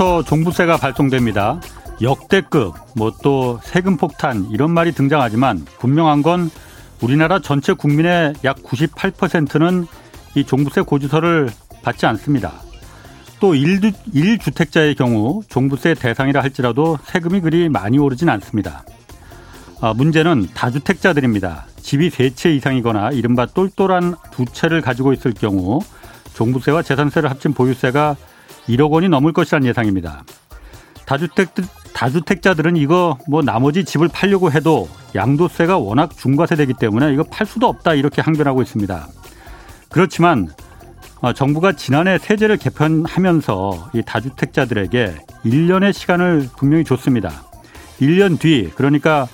오늘부터 종부세가 발송됩니다. 역대급, 뭐 또 세금 폭탄 이런 말이 등장하지만 분명한 건 우리나라 전체 국민의 약 98%는 이 종부세 고지서를 받지 않습니다. 또 1주택자의 경우 종부세 대상이라 할지라도 세금이 그리 많이 오르진 않습니다. 아, 문제는 다주택자들입니다. 집이 세 채 이상이거나 이른바 똘똘한 두 채를 가지고 있을 경우 종부세와 재산세를 합친 보유세가 1억 원이 넘을 것이라는 예상입니다. 다주택 다주택자들은 이거 뭐 나머지 집을 팔려고 해도 양도세가 워낙 중과세되기 때문에 이거 팔 수도 없다 이렇게 항변하고 있습니다. 그렇지만 어, 정부가 지난해 세제를 개편하면서 이 다주택자들에게 1년의 시간을 분명히 줬습니다. 1년 뒤 그러니까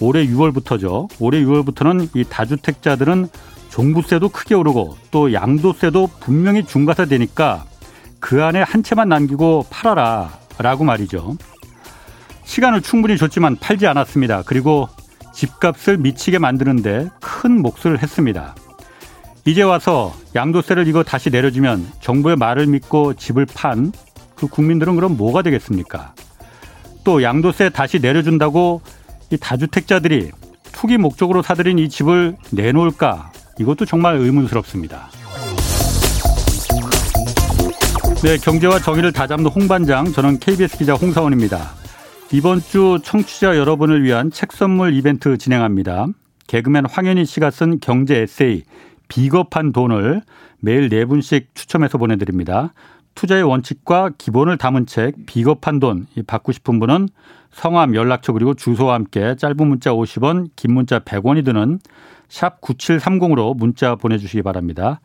올해 6월부터죠. 올해 6월부터는 이 다주택자들은 종부세도 크게 오르고 또 양도세도 분명히 중과세 되니까 그 안에 한 채만 남기고 팔아라 라고 말이죠. 시간을 충분히 줬지만 팔지 않았습니다. 그리고 집값을 미치게 만드는데 큰 몫을 했습니다. 이제 와서 양도세를 이거 다시 내려주면 정부의 말을 믿고 집을 판 그 국민들은 그럼 뭐가 되겠습니까? 또 양도세 다시 내려준다고 이 다주택자들이 투기 목적으로 사들인 이 집을 내놓을까? 이것도 정말 의문스럽습니다. 네, 경제와 정의를 다잡는 홍반장, 저는 KBS 기자 홍사원입니다. 이번 주 청취자 여러분을 위한 책 선물 이벤트 진행합니다. 개그맨 황현희 씨가 쓴 경제 에세이 비겁한 돈을 매일 네 분씩 추첨해서 보내드립니다. 투자의 원칙과 기본을 담은 책 비겁한 돈 받고 싶은 분은 성함, 연락처 그리고 주소와 함께 짧은 문자 50원, 긴 문자 100원이 드는 샵 9730으로 문자 보내주시기 바랍니다.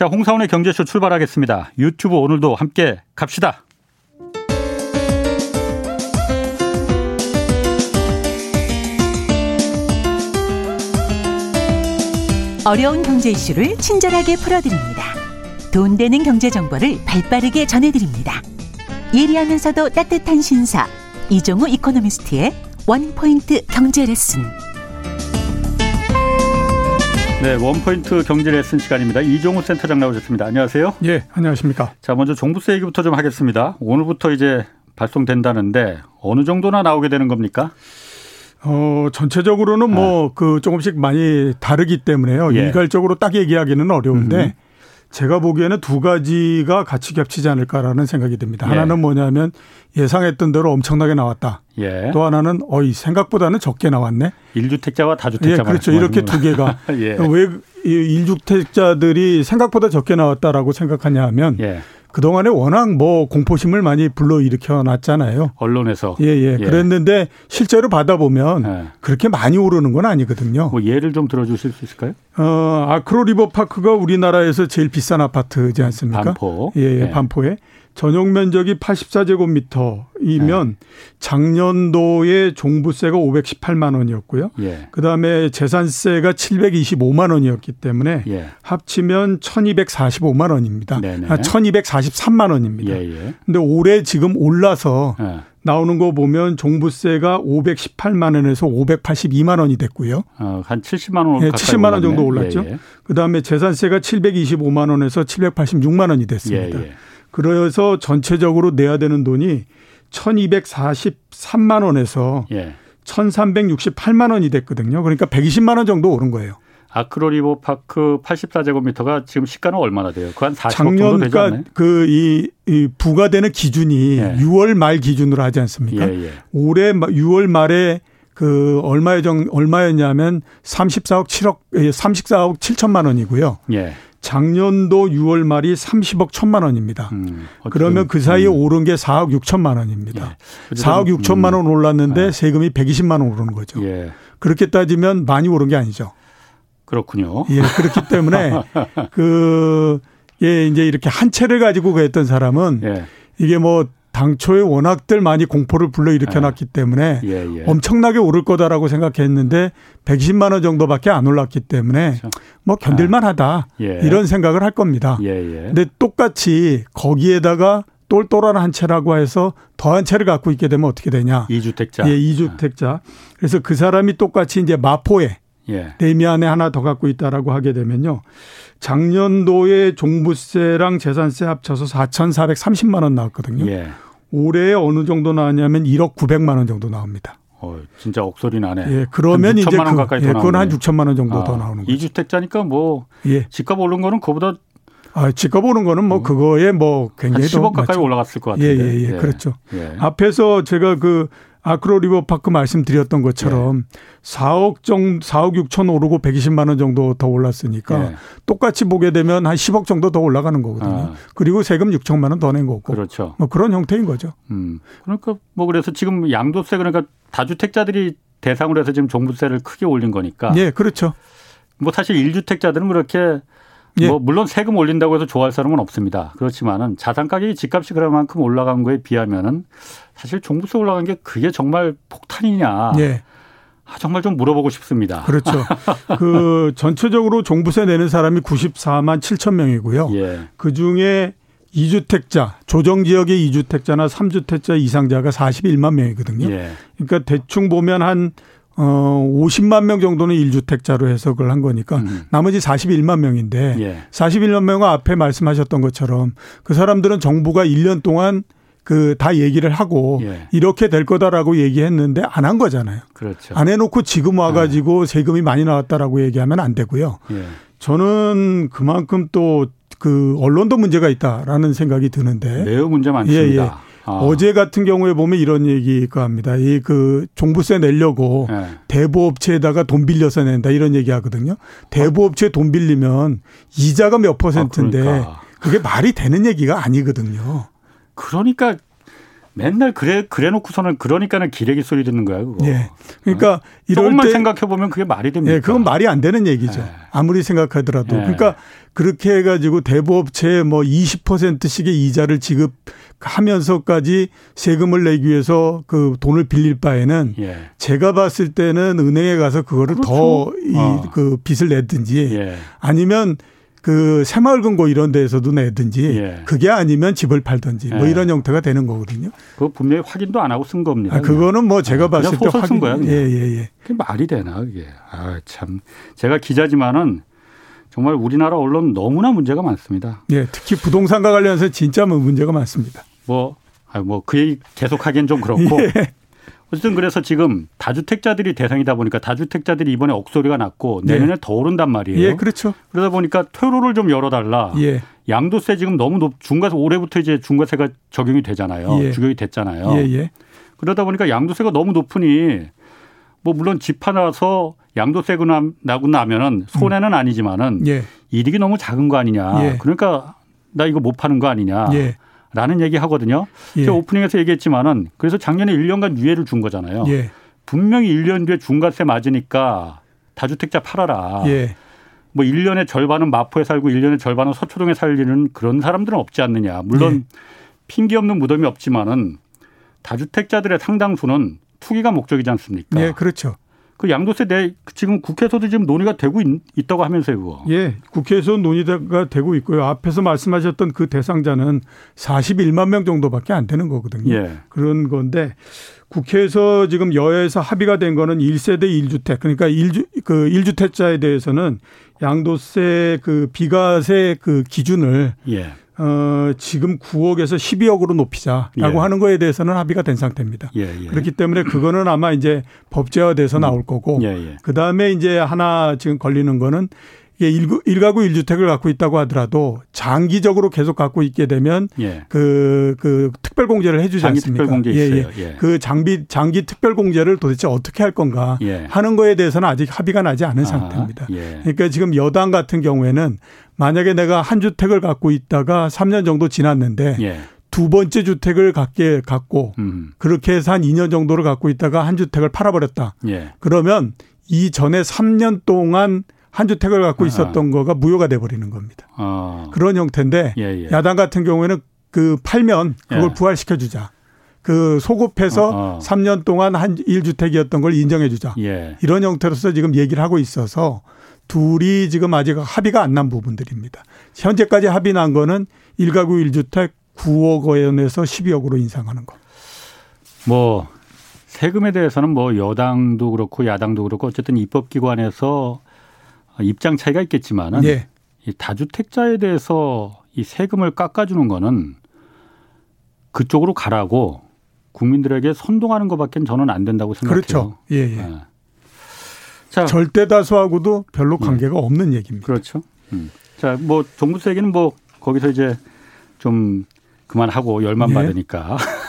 자, 홍사원의 경제쇼 출발하겠습니다. 유튜브 오늘도 함께 갑시다. 어려운 경제 이슈를 친절하게 풀어드립니다. 돈 되는 경제 정보를 발빠르게 전해드립니다. 예리하면서도 따뜻한 신사 이종우 이코노미스트의 원포인트 경제 레슨. 네, 원포인트 경제 레슨 시간입니다. 이종우 센터장 나오셨습니다. 안녕하세요. 예, 안녕하십니까. 자, 먼저 종부세 얘기부터 좀 하겠습니다. 오늘부터 이제 발송된다는데 어느 정도나 나오게 되는 겁니까? 어, 전체적으로는 뭐그 네. 조금씩 많이 다르기 때문에요. 예. 일괄적으로 딱 얘기하기는 어려운데 음. 제가 보기에는 두 가지가 같이 겹치지 않을까라는 생각이 듭니다. 예. 하나는 뭐냐면 예상했던 대로 엄청나게 나왔다. 예. 또 하나는 어이 생각보다는 적게 나왔네. 1주택자와 다주택자. 예, 그렇죠. 이렇게 두 개가 예. 왜 1주택자들이 생각보다 적게 나왔다라고 생각하냐 하면 예. 그동안에 워낙 뭐 공포심을 많이 불러일으켜 놨잖아요. 언론에서. 예, 예. 예. 그랬는데 실제로 받아보면 예. 그렇게 많이 오르는 건 아니거든요. 뭐 예를 좀 들어주실 수 있을까요? 어, 아크로 리버 파크가 우리나라에서 제일 비싼 아파트지 않습니까? 반포. 예, 예. 예. 반포에. 전용 면적이 84제곱미터이면 네. 작년도에 종부세가 518만 원이었고요. 예. 그다음에 재산세가 725만 원이었기 때문에 예. 합치면 1245만 원입니다. 네네. 아, 1243만 원입니다. 예, 근데 올해 지금 올라서 예. 나오는 거 보면 종부세가 518만 원에서 582만 원이 됐고요. 어, 한 70만 원 예, 70만 원 정도 올랐죠. 예, 예. 그다음에 재산세가 725만 원에서 786만 원이 됐습니다. 예, 예. 그래서 전체적으로 내야 되는 돈이 1243만 원에서 예. 1368만 원이 됐거든요. 그러니까 120만 원 정도 오른 거예요. 아크로리버 파크 84제곱미터가 지금 시가는 얼마나 돼요? 그 한 40억 정도 되지 않나요? 그이 이 부과되는 기준이 예. 6월 말 기준으로 하지 않습니까? 예, 예. 올해 6월 말에 그정 얼마였냐면 34억 7억 34억 7천만 원이고요. 예. 작년도 6월 말이 30억 1천만 원입니다. 음, 그러면 그 사이에 음. 오른 게 4억 6천만 원입니다. 예. 4억 6천만 원 올랐는데 음. 세금이 120만 원 오르는 거죠. 예. 그렇게 따지면 많이 오른 게 아니죠. 그렇군요. 예, 그렇기 때문에 그, 예, 이제 이렇게 한 채를 가지고 그랬던 사람은 예. 이게 뭐 당초에 워낙들 많이 공포를 불러일으켜 놨기 네. 때문에 예, 예. 엄청나게 오를 거다라고 생각했는데 120만 원 정도밖에 안 올랐기 때문에 그렇죠. 뭐 견딜만 하다 예. 이런 생각을 할 겁니다. 예, 예. 근데 똑같이 거기에다가 똘똘한 한 채라고 해서 더한 채를 갖고 있게 되면 어떻게 되냐. 이주택자. 예, 이주택자. 그래서 그 사람이 똑같이 이제 마포에 예. 대미안에 하나 더 갖고 있다라고 하게 되면요. 작년도에 종부세랑 재산세 합쳐서 4,430만 원 나왔거든요. 예. 올해 어느 정도 나왔냐면 1억 900만 원 정도 나옵니다. 어, 진짜 억소리 나네. 예, 그러면 이제 그, 가까이 예, 그건 한 6천만 원 정도 아, 더 나오는 거죠. 2주택자니까 뭐 예. 집값 오른 거는 그보다 아, 집값 오른 거는 뭐 어. 그거에 뭐 굉장히 한 10억 가까이 올라갔을 것 같은데. 예, 예, 예. 예. 그렇죠. 예. 앞에서 제가 그 아크로 리버파크 말씀드렸던 것처럼 예. 4억 정 4억 6천 오르고 120만 원 정도 더 올랐으니까 예. 똑같이 보게 되면 한 10억 정도 더 올라가는 거거든요. 아. 그리고 세금 6천만 원 더 낸 거고. 그렇죠. 뭐 그런 형태인 거죠. 음. 그러니까 뭐 그래서 지금 양도세 그러니까 다주택자들이 대상으로 해서 지금 종부세를 크게 올린 거니까. 예, 그렇죠. 뭐 사실 1주택자들은 그렇게 예. 뭐 물론 세금 올린다고 해서 좋아할 사람은 없습니다. 그렇지만은 자산 가격이 집값이 그만큼 올라간 거에 비하면은 사실 종부세 올라간 게 그게 정말 폭탄이냐. 예. 아, 정말 좀 물어보고 싶습니다. 그렇죠. 그 전체적으로 종부세 내는 사람이 94만 7천 명이고요. 예. 그 중에 2주택자, 조정 지역의 2주택자나 3주택자 이상자가 41만 명이거든요. 예. 그러니까 대충 보면 한 어, 50만 명 정도는 1주택자로 해석을 한 거니까 음. 나머지 41만 명인데 예. 41만 명은 앞에 말씀하셨던 것처럼 그 사람들은 정부가 1년 동안 그 다 얘기를 하고 예. 이렇게 될 거다라고 얘기했는데 안 한 거잖아요. 그렇죠. 안 해놓고 지금 와가지고 예. 세금이 많이 나왔다라고 얘기하면 안 되고요. 예. 저는 그만큼 또 그 언론도 문제가 있다라는 생각이 드는데 매우 문제 많습니다. 아. 어제 같은 경우에 보면 이런 얘기가 합니다. 이 그 종부세 내려고 네. 대부업체에다가 돈 빌려서 낸다 이런 얘기 하거든요. 대부업체 돈 빌리면 이자가 몇 퍼센트인데 아, 그러니까. 그게 말이 되는 얘기가 아니거든요. 그러니까 맨날 그래 그래 놓고서는 그러니까는 기레기 소리 듣는 거야 그거. 예. 그러니까 어? 이럴 조금만 때 생각해 보면 그게 말이 됩니까? 예, 그건 말이 안 되는 얘기죠. 예. 아무리 생각하더라도. 예. 그러니까 그렇게 해 가지고 대부업체에 뭐 20%씩의 이자를 지급 하면서까지 세금을 내기 위해서 그 돈을 빌릴 바에는 예. 제가 봤을 때는 은행에 가서 그거를 그렇죠. 더이그 어. 빚을 내든지 예. 아니면 그 새마을금고 이런 데에서도 내든지 예. 그게 아니면 집을 팔든지 뭐 예. 뭐 이런 형태가 되는 거거든요. 그 분명히 확인도 안 하고 쓴 겁니다. 아, 그거는 뭐 제가 아, 봤을 때 확인 쓴 거야. 예예예. 예, 예. 그게 말이 되나 그게. 아 참. 제가 기자지만은 정말 우리나라 언론 너무나 문제가 많습니다. 예, 특히 부동산과 관련해서 진짜 뭐 문제가 많습니다. 뭐, 아, 뭐, 그 얘기 계속 하기엔 좀 그렇고. 예. 어쨌든 그래서 지금 다주택자들이 대상이다 보니까 다주택자들이 이번에 억소리가 났고 예. 내년에 예. 더 오른단 말이에요. 예, 그렇죠. 그러다 보니까 퇴로를 좀 열어달라. 예. 양도세 지금 너무 높, 중과세 올해부터 이제 중과세가 적용이 되잖아요. 예. 적용이 됐잖아요. 예, 예. 그러다 보니까 양도세가 너무 높으니 뭐 물론 집 하나서 양도세가 나고 나면은 손해는 음. 아니지만은 예. 이득이 너무 작은 거 아니냐. 예. 그러니까 나 이거 못 파는 거 아니냐. 예. 라는 얘기 하거든요. 예. 제가 오프닝에서 얘기했지만은 그래서 작년에 1년간 유예를 준 거잖아요. 예. 분명히 1년 뒤에 중과세 맞으니까 다주택자 팔아라. 예. 뭐 1년의 절반은 마포에 살고 1년의 절반은 서초동에 살리는 그런 사람들은 없지 않느냐. 물론 예. 핑계 없는 무덤이 없지만은 다주택자들의 상당수는 투기가 목적이지 않습니까? 예, 그렇죠. 그 양도세 내 지금 국회에서도 지금 논의가 되고 있, 다고 하면서요, 그거. 예, 국회에서 논의가 되고 있고요. 앞에서 말씀하셨던 그 대상자는 41만 명 정도밖에 안 되는 거거든요. 예. 그런 건데 국회에서 지금 여야에서 합의가 된 거는 1세대 1주택 그러니까 1주 그 1주택자에 대해서는 양도세 그 비과세 그 기준을 예. 어, 지금 9억에서 12억으로 높이자라고 예. 하는 거에 대해서는 합의가 된 상태입니다. 예, 예. 그렇기 때문에 그거는 아마 이제 법제화돼서 음. 나올 거고 예, 예. 그 다음에 이제 하나 지금 걸리는 거는 이게 일가구 일주택을 갖고 있다고 하더라도 장기적으로 계속 갖고 있게 되면 예. 그, 그 특별 공제를 해주지 않습니까? 특별 공제 있어요. 예, 예. 그 장비 장기 특별 공제를 도대체 어떻게 할 건가 예. 하는 거에 대해서는 아직 합의가 나지 않은 아, 상태입니다. 예. 그러니까 지금 여당 같은 경우에는 만약에 내가 한 주택을 갖고 있다가 3년 정도 지났는데 예. 두 번째 주택을 갖게 갖고 음. 그렇게 해서 한 2년 정도를 갖고 있다가 한 주택을 팔아버렸다. 그러면 이 전에 3년 동안 한 주택을 갖고 아. 있었던 아. 거가 무효가 돼 버리는 겁니다. 아. 그런 형태인데 예, 예. 야당 같은 경우에는 그 팔면 그걸 예. 부활시켜 주자. 그 소급해서 어, 어. 3년 동안 한 1주택이었던 걸 인정해 주자. 예. 이런 형태로서 지금 얘기를 하고 있어서 둘이 지금 아직 합의가 안 난 부분들입니다. 현재까지 합의 난 거는 1가구 1주택 9억 원에서 12억으로 인상하는 거. 뭐 세금에 대해서는 뭐 여당도 그렇고 야당도 그렇고 어쨌든 입법기관에서 입장 차이가 있겠지만은 예. 이 다주택자에 대해서 이 세금을 깎아주는 거는 그쪽으로 가라고 국민들에게 선동하는 것밖에 저는 안 된다고 생각해요. 그렇죠. 예, 예. 네. 자, 절대 다수하고도 별로 예. 관계가 예. 없는 얘기입니다. 그렇죠. 음. 자, 뭐 종부세 얘기는 뭐 거기서 이제 좀 그만하고 열만 예. 받으니까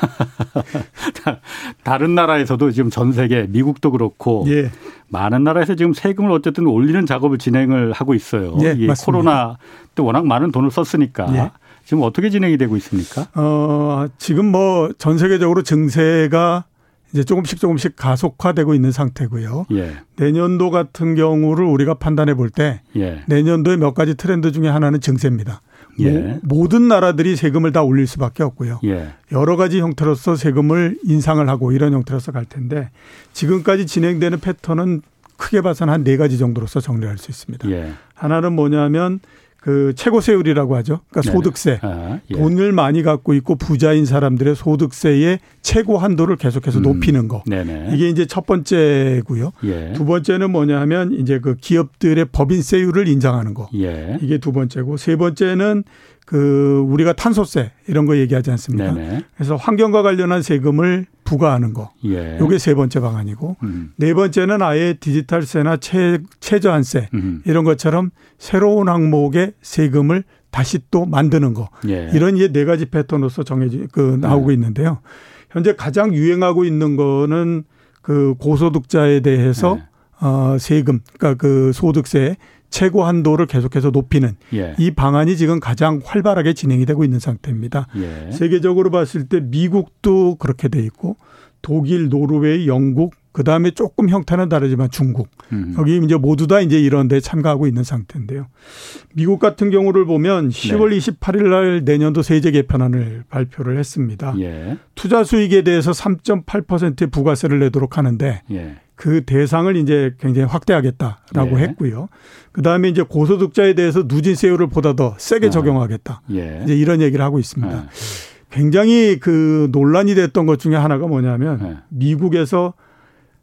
다른 나라에서도 지금 전 세계 미국도 그렇고 예. 많은 나라에서 지금 세금을 어쨌든 올리는 작업을 진행을 하고 있어요. 예, 이 코로나 때 워낙 많은 돈을 썼으니까 예. 지금 어떻게 진행이 되고 있습니까? 어, 지금 뭐 전 세계적으로 증세가 이제 조금씩 조금씩 가속화되고 있는 상태고요. 예. 내년도 같은 경우를 우리가 판단해 볼때 예. 내년도에 몇 가지 트렌드 중에 하나는 증세입니다. 예. 모 든 나라들이 세금을 다 올릴 수밖에 없고요. 예. 여러 가지 형태로서 세금을 인상을 하고 이런 형태로서 갈 텐데 지금까지 진행되는 패턴은 크게 봐서는 한 네 가지 정도로서 정리할 수 있습니다. 예. 하나는 뭐냐면 그 최고세율이라고 하죠. 그러니까. 소득세. 아, 예. 돈을 많이 갖고 있고 부자인 사람들의 소득세의 최고 한도를 계속해서 음. 높이는 거. 네네. 이게 이제 첫 번째고요. 예. 두 번째는 뭐냐면 이제 그 기업들의 법인세율을 인정하는 거. 예. 이게 두 번째고 세 번째는 그 우리가 탄소세 이런 거 얘기하지 않습니까? 네네. 그래서 환경과 관련한 세금을 부과하는 거. 예. 요게 세 번째 방안이고 음. 네 번째는 아예 디지털세나 최, 최저한세 음. 이런 것처럼 새로운 항목의 세금을 다시 또 만드는 거. 예. 이런 이제 네 가지 패턴으로서 정해지 그 나오고 네. 있는데요. 현재 가장 유행하고 있는 거는 그 고소득자에 대해서 네. 어 세금 그러니까 그 소득세 최고 한도를 계속해서 높이는 예. 이 방안이 지금 가장 활발하게 진행이 되고 있는 상태입니다. 예. 세계적으로 봤을 때 미국도 그렇게 돼 있고 독일, 노르웨이, 영국, 그 다음에 조금 형태는 다르지만 중국 음. 여기 이제 모두 다 이제 이런 데 참가하고 있는 상태인데요. 미국 같은 경우를 보면 10월 네. 28일 날 내년도 세제 개편안을 발표를 했습니다. 예. 투자 수익에 대해서 3.8%의 부가세를 내도록 하는데 예. 그 대상을 이제 굉장히 확대하겠다라고 예. 했고요. 그 다음에 이제 고소득자에 대해서 누진세율을 보다 더 세게 아. 적용하겠다. 예. 이제 이런 얘기를 하고 있습니다. 예. 굉장히 그 논란이 됐던 것 중에 하나가 뭐냐면 예. 미국에서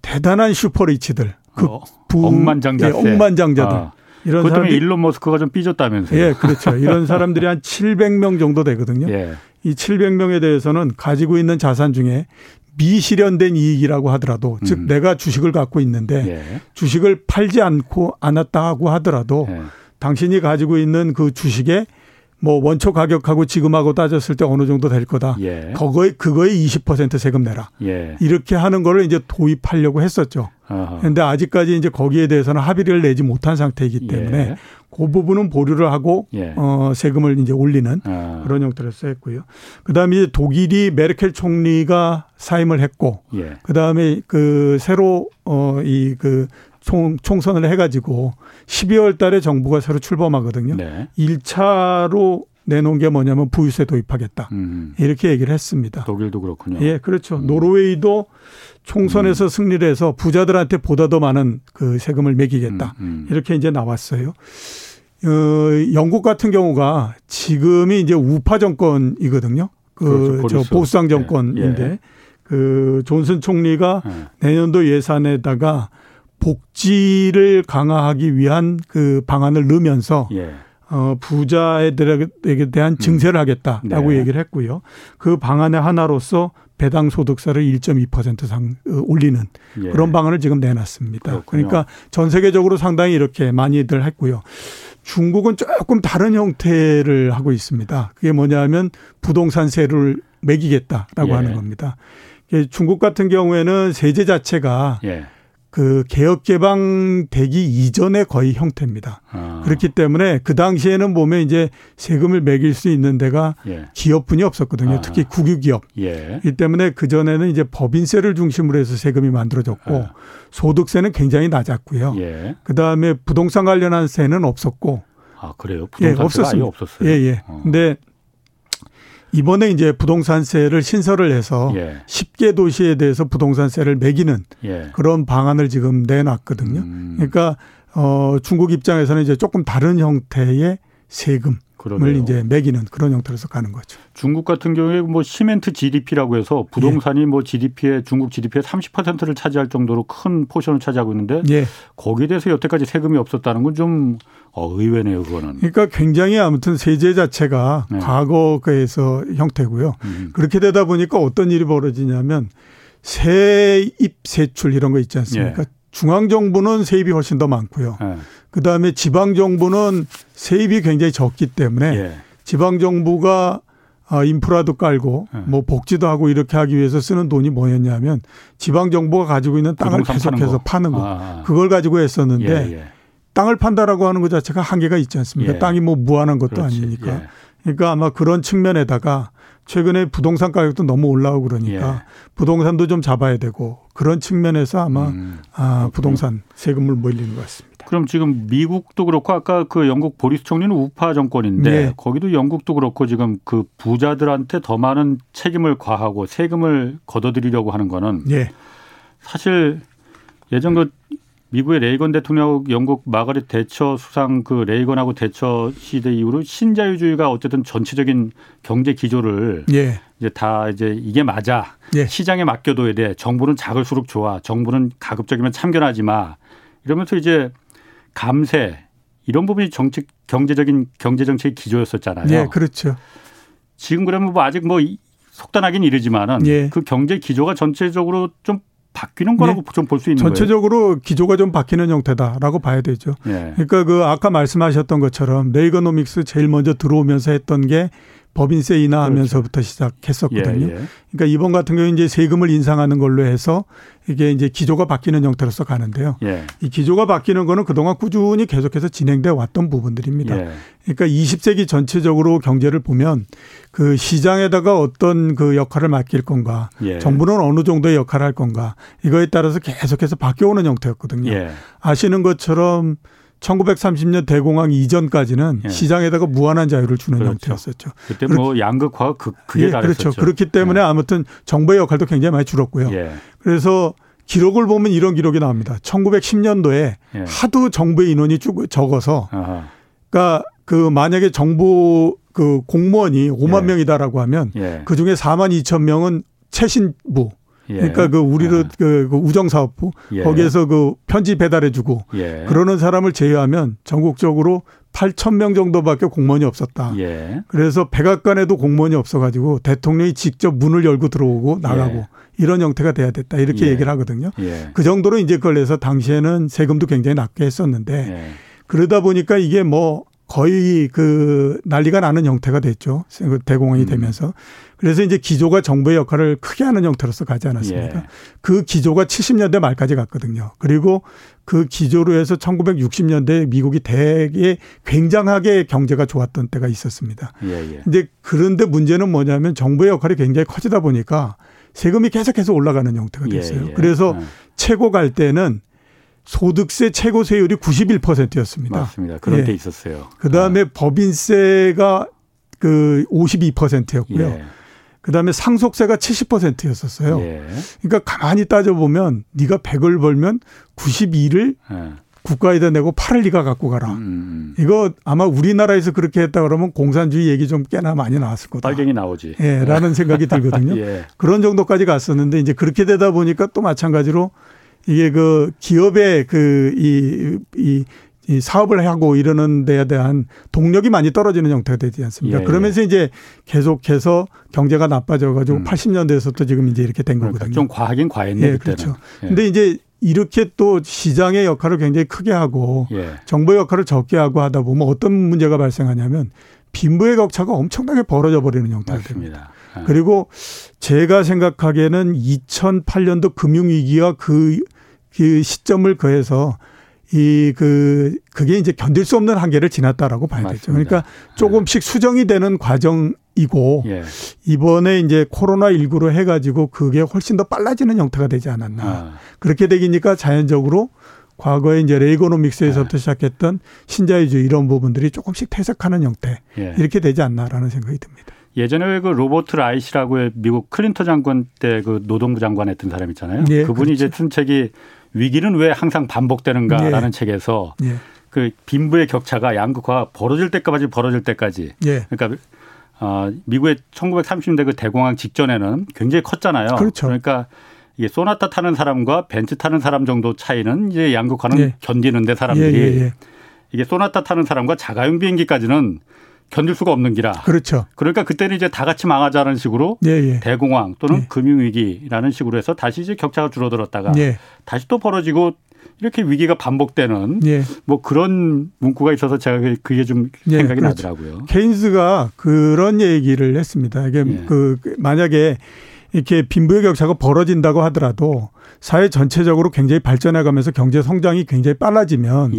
대단한 슈퍼리치들, 그 부, 억만장자, 예, 억만장자들. 아. 이런 사람이 일론 머스크가 좀 삐졌다면서요. 예, 그렇죠. 이런 사람들이 한 700명 정도 되거든요. 예. 이 700명에 대해서는 가지고 있는 자산 중에 미실현된 이익이라고 하더라도 음. 즉 내가 주식을 갖고 있는데 예. 주식을 팔지 않고 않았다고 하더라도 예. 당신이 가지고 있는 그 주식에 뭐 원초 가격하고 지금하고 따졌을 때 어느 정도 될 거다. 예. 그거에 그거에 20% 세금 내라. 예. 이렇게 하는 거를 이제 도입하려고 했었죠. 그런데 아직까지 이제 거기에 대해서는 합의를 내지 못한 상태이기 때문에 예. 그 부분은 보류를 하고 예. 어 세금을 이제 올리는 아. 그런 형태로서 했고요. 그다음에 이제 독일이 메르켈 총리가 사임을 했고 예. 그다음에 그 새로 어이그 총, 총선을 해가지고 12월 달에 정부가 새로 출범하거든요. 네. 1차로 내놓은 게 뭐냐면 부유세 도입하겠다. 음. 이렇게 얘기를 했습니다. 독일도 그렇군요. 예, 그렇죠. 음. 노르웨이도 총선에서 음. 승리를 해서 부자들한테 보다 더 많은 그 세금을 매기겠다. 음, 음. 이렇게 이제 나왔어요. 어, 영국 같은 경우가 지금이 이제 우파 정권이거든요. 그, 그렇죠. 저 보수당 정권인데 예. 예. 그 존슨 총리가 예. 내년도 예산에다가 복지를 강화하기 위한 그 방안을 넣으면서 예. 어, 부자들에게 대한 음. 증세를 하겠다라고 네. 얘기를 했고요. 그 방안의 하나로서 배당 소득세를 1.2%상 어, 올리는 예. 그런 방안을 지금 내놨습니다. 그렇군요. 그러니까 전 세계적으로 상당히 이렇게 많이들 했고요. 중국은 조금 다른 형태를 하고 있습니다. 그게 뭐냐면 부동산세를 매기겠다라고 예. 하는 겁니다. 중국 같은 경우에는 세제 자체가 예. 그 개혁 개방 되기 이전의 거의 형태입니다. 아. 그렇기 때문에 그 당시에는 보면 이제 세금을 매길 수 있는 데가 예. 기업분이 없었거든요. 아. 특히 국유기업. 예. 이 때문에 그 전에는 이제 법인세를 중심으로 해서 세금이 만들어졌고 아. 소득세는 굉장히 낮았고요. 예. 그 다음에 부동산 관련한 세는 없었고. 아 그래요? 부동산 예, 없었습니다. 없었어요. 예, 예. 어. 근데 이번에 이제 부동산세를 신설을 해서 예. 10개 도시에 대해서 부동산세를 매기는 예. 그런 방안을 지금 내놨거든요. 음. 그러니까 어 중국 입장에서는 이제 조금 다른 형태의 세금 을 이제 매기는 그런 형태로서 가는 거죠. 중국 같은 경우에 뭐 시멘트 GDP라고 해서 부동산이 예. 뭐 GDP의 중국 GDP의 30%를 차지할 정도로 큰 포션을 차지하고 있는데 예. 거기에 대해서 여태까지 세금이 없었다는 건좀 어, 의외네요, 그거는. 그러니까 굉장히 아무튼 세제 자체가 네. 과거에서 형태고요. 음. 그렇게 되다 보니까 어떤 일이 벌어지냐면 세입 세출 이런 거 있지 않습니까? 예. 중앙 정부는 세입이 훨씬 더 많고요. 예. 그 다음에 지방 정부는 세입이 굉장히 적기 때문에 예. 지방 정부가 아, 인프라도 깔고 예. 뭐 복지도 하고 이렇게 하기 위해서 쓰는 돈이 뭐였냐면 지방 정부가 가지고 있는 땅을 계속해서 파는 거, 파는 거. 아. 그걸 가지고 했었는데 예, 예. 땅을 판다라고 하는 것 자체가 한계가 있지 않습니까? 예. 땅이 뭐 무한한 것도 그렇지. 아니니까. 예. 그러니까 아마 그런 측면에다가 최근에 부동산 가격도 너무 올라오고 그러니까 예. 부동산도 좀 잡아야 되고 그런 측면에서 아마 음, 아, 부동산 세금을 몰리는 것 같습니다. 그럼 지금 미국도 그렇고 아까 그 영국 보리스 총리는 우파 정권인데 네. 거기도 영국도 그렇고 지금 그 부자들한테 더 많은 책임을 과하고 세금을 걷어들이려고 하는 거는 네. 사실 예전 그 미국의 레이건 대통령 영국 마가렛 대처 수상 그 레이건하고 대처 시대 이후로 신자유주의가 어쨌든 전체적인 경제 기조를 예. 이제 다 이제 이게 맞아 예. 시장에 맡겨둬야 돼 정부는 작을수록 좋아 정부는 가급적이면 참견하지 마 이러면서 이제 감세 이런 부분이 정책 경제적인 경제 정책의 기조였었잖아요. 네, 그렇죠. 지금 그러면 뭐 아직 뭐 속단하긴 이르지만은 예. 그 경제 기조가 전체적으로 좀 바뀌는 거라고 네. 좀볼 수 있는 전체적으로 거예요. 기조가 좀 바뀌는 형태다라고 봐야 되죠. 네. 그러니까 그 아까 말씀하셨던 것처럼 레이거노믹스 제일 먼저 들어오면서 했던 게 법인세 인하하면서부터 그렇죠. 시작했었거든요. 예, 예. 그러니까 이번 같은 경우 이제 세금을 인상하는 걸로 해서 이게 이제 기조가 바뀌는 형태로서 가는데요. 예. 이 기조가 바뀌는 거는 그동안 꾸준히 계속해서 진행돼 왔던 부분들입니다. 예. 그러니까 20세기 전체적으로 경제를 보면 그 시장에다가 어떤 그 역할을 맡길 건가, 예. 정부는 어느 정도의 역할을 할 건가 이거에 따라서 계속해서 바뀌어오는 형태였거든요. 예. 아시는 것처럼 1930년 대공황 이전까지는 예. 시장에다가 무한한 자유를 주는 그렇죠. 형태였었죠. 그때 뭐 양극화가 그, 그게 예, 그렇죠. 그렇기 때문에 예. 아무튼 정부의 역할도 굉장히 많이 줄었고요. 예. 그래서 기록을 보면 이런 기록이 나옵니다. 1910년도에 예. 하도 정부의 인원이 쭉 적어서 아하. 그러니까 그 만약에 정부 그 공무원이 5만 예. 명이다라고 하면 그 중에 4만 2천 명은 최신부 예. 그러니까 그 우리도 아. 그, 그 우정 사업부 예. 거기에서 그 편지 배달해 주고 예. 그러는 사람을 제외하면 전국적으로 8천 명 정도밖에 공무원이 없었다. 예. 그래서 백악관에도 공무원이 없어가지고 대통령이 직접 문을 열고 들어오고 나가고 예. 이런 형태가 돼야 됐다 이렇게 예. 얘기를 하거든요. 그 정도로 이제 그걸 해서 당시에는 세금도 굉장히 낮게 했었는데 그러다 보니까 이게 뭐 거의 그 난리가 나는 형태가 됐죠. 그 대공황이 음. 되면서. 그래서 이제 기조가 정부의 역할을 크게 하는 형태로서 가지 않았습니까? 예. 그 기조가 70년대 말까지 갔거든요. 그리고 그 기조로 해서 1960년대 미국이 되게 굉장하게 경제가 좋았던 때가 있었습니다. 예, 예. 근데 그런데 문제는 뭐냐면 정부의 역할이 굉장히 커지다 보니까 세금이 계속해서 올라가는 형태가 예, 됐어요. 예, 그래서 예. 최고 갈 때는 소득세 최고 세율이 91%였습니다. 맞습니다. 그런 예. 게 있었어요. 그다음에 아. 법인세가 그 52%였고요. 예. 그다음에 상속세가 70%였었어요. 예. 그러니까 가만히 따져 보면 네가 100을 벌면 92를 예. 국가에다 내고 8을 네가 갖고 가라. 음, 음, 음. 이거 아마 우리나라에서 그렇게 했다 그러면 공산주의 얘기 좀 꽤나 많이 나왔을 거다. 빨갱이 나오지. 예, 라는 생각이 들거든요. 예. 그런 정도까지 갔었는데 이제 그렇게 되다 보니까 또 마찬가지로 이게 그 기업의 그 이, 이, 이 사업을 하고 이러는 데에 대한 동력이 많이 떨어지는 형태가 되지 않습니까? 예, 예. 그러면서 예. 이제 계속해서 경제가 나빠져 가지고 음. 80년대에서부터 지금 이제 이렇게 된 그러니까 거거든요. 좀 과하긴 과했네 예, 그렇죠. 예. 근데 이제 이렇게 또 시장의 역할을 굉장히 크게 하고 예. 정부의 역할을 적게 하고 하다 보면 어떤 문제가 발생하냐면 빈부의 격차가 엄청나게 벌어져 버리는 형태가 됩니다. 예. 그리고 제가 생각하기에는 2008년도 금융위기와 그, 그 시점을 거해서 이, 그, 그게 이제 견딜 수 없는 한계를 지났다라고 봐야 맞습니다. 되죠. 그러니까 조금씩 수정이 되는 과정이고 예. 이번에 이제 코로나 19로 해가지고 그게 훨씬 더 빨라지는 형태가 되지 않았나. 아. 그렇게 되기니까 자연적으로 과거에 이제 레이거노믹스에서부터 예. 시작했던 신자유주의 이런 부분들이 조금씩 퇴색하는 형태 예. 이렇게 되지 않나라는 생각이 듭니다. 예전에 그 로버트 라이시라고 미국 클린턴 장관 때 그 노동부 장관 했던 사람 있잖아요. 예, 그분이 그렇죠. 이제 쓴 책이 위기는 왜 항상 반복되는가라는 예. 책에서 예. 그 빈부의 격차가 양극화가 벌어질 때까지 벌어질 때까지. 예. 그러니까 어, 미국의 1930년대 그 대공황 직전에는 굉장히 컸잖아요. 그렇죠. 그러니까 이게 소나타 타는 사람과 벤츠 타는 사람 정도 차이는 이제 양극화는 예. 견디는데 사람들이 예, 예, 예. 이게 소나타 타는 사람과 자가용 비행기까지는 견딜 수가 없는 기라. 그렇죠. 그러니까 그때는 이제 다 같이 망하자는 식으로 예, 예. 대공황 또는 예. 금융위기라는 식으로 해서 다시 이제 격차가 줄어들었다가 예. 다시 또 벌어지고 이렇게 위기가 반복되는 예. 뭐 그런 문구가 있어서 제가 그게 좀 예, 생각이 그렇죠. 나더라고요. 케인스가 그런 얘기를 했습니다. 이게 그 만약에 이렇게 빈부의 격차가 벌어진다고 하더라도 사회 전체적으로 굉장히 발전해 가면서 경제 성장이 굉장히 빨라지면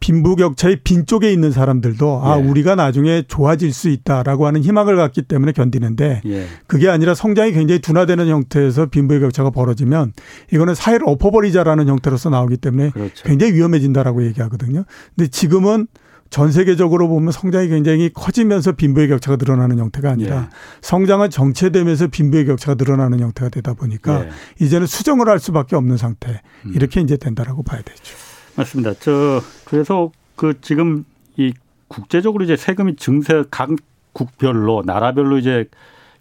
빈부격차의 빈 쪽에 있는 사람들도 아 예. 우리가 나중에 좋아질 수 있다라고 하는 희망을 갖기 때문에 견디는데 예. 그게 아니라 성장이 굉장히 둔화되는 형태에서 빈부의 격차가 벌어지면 이거는 사회를 엎어버리자라는 형태로서 나오기 때문에 그렇죠. 굉장히 위험해진다라고 얘기하거든요. 근데 지금은 전 세계적으로 보면 성장이 굉장히 커지면서 빈부의 격차가 늘어나는 형태가 아니라 예. 성장은 정체되면서 빈부의 격차가 늘어나는 형태가 되다 보니까 예. 이제는 수정을 할 수밖에 없는 상태 음. 이렇게 이제 된다라고 봐야 되죠. 맞습니다. 저 그래서 그 지금 이 국제적으로 이제 세금이 증세 각 국별로 나라별로 이제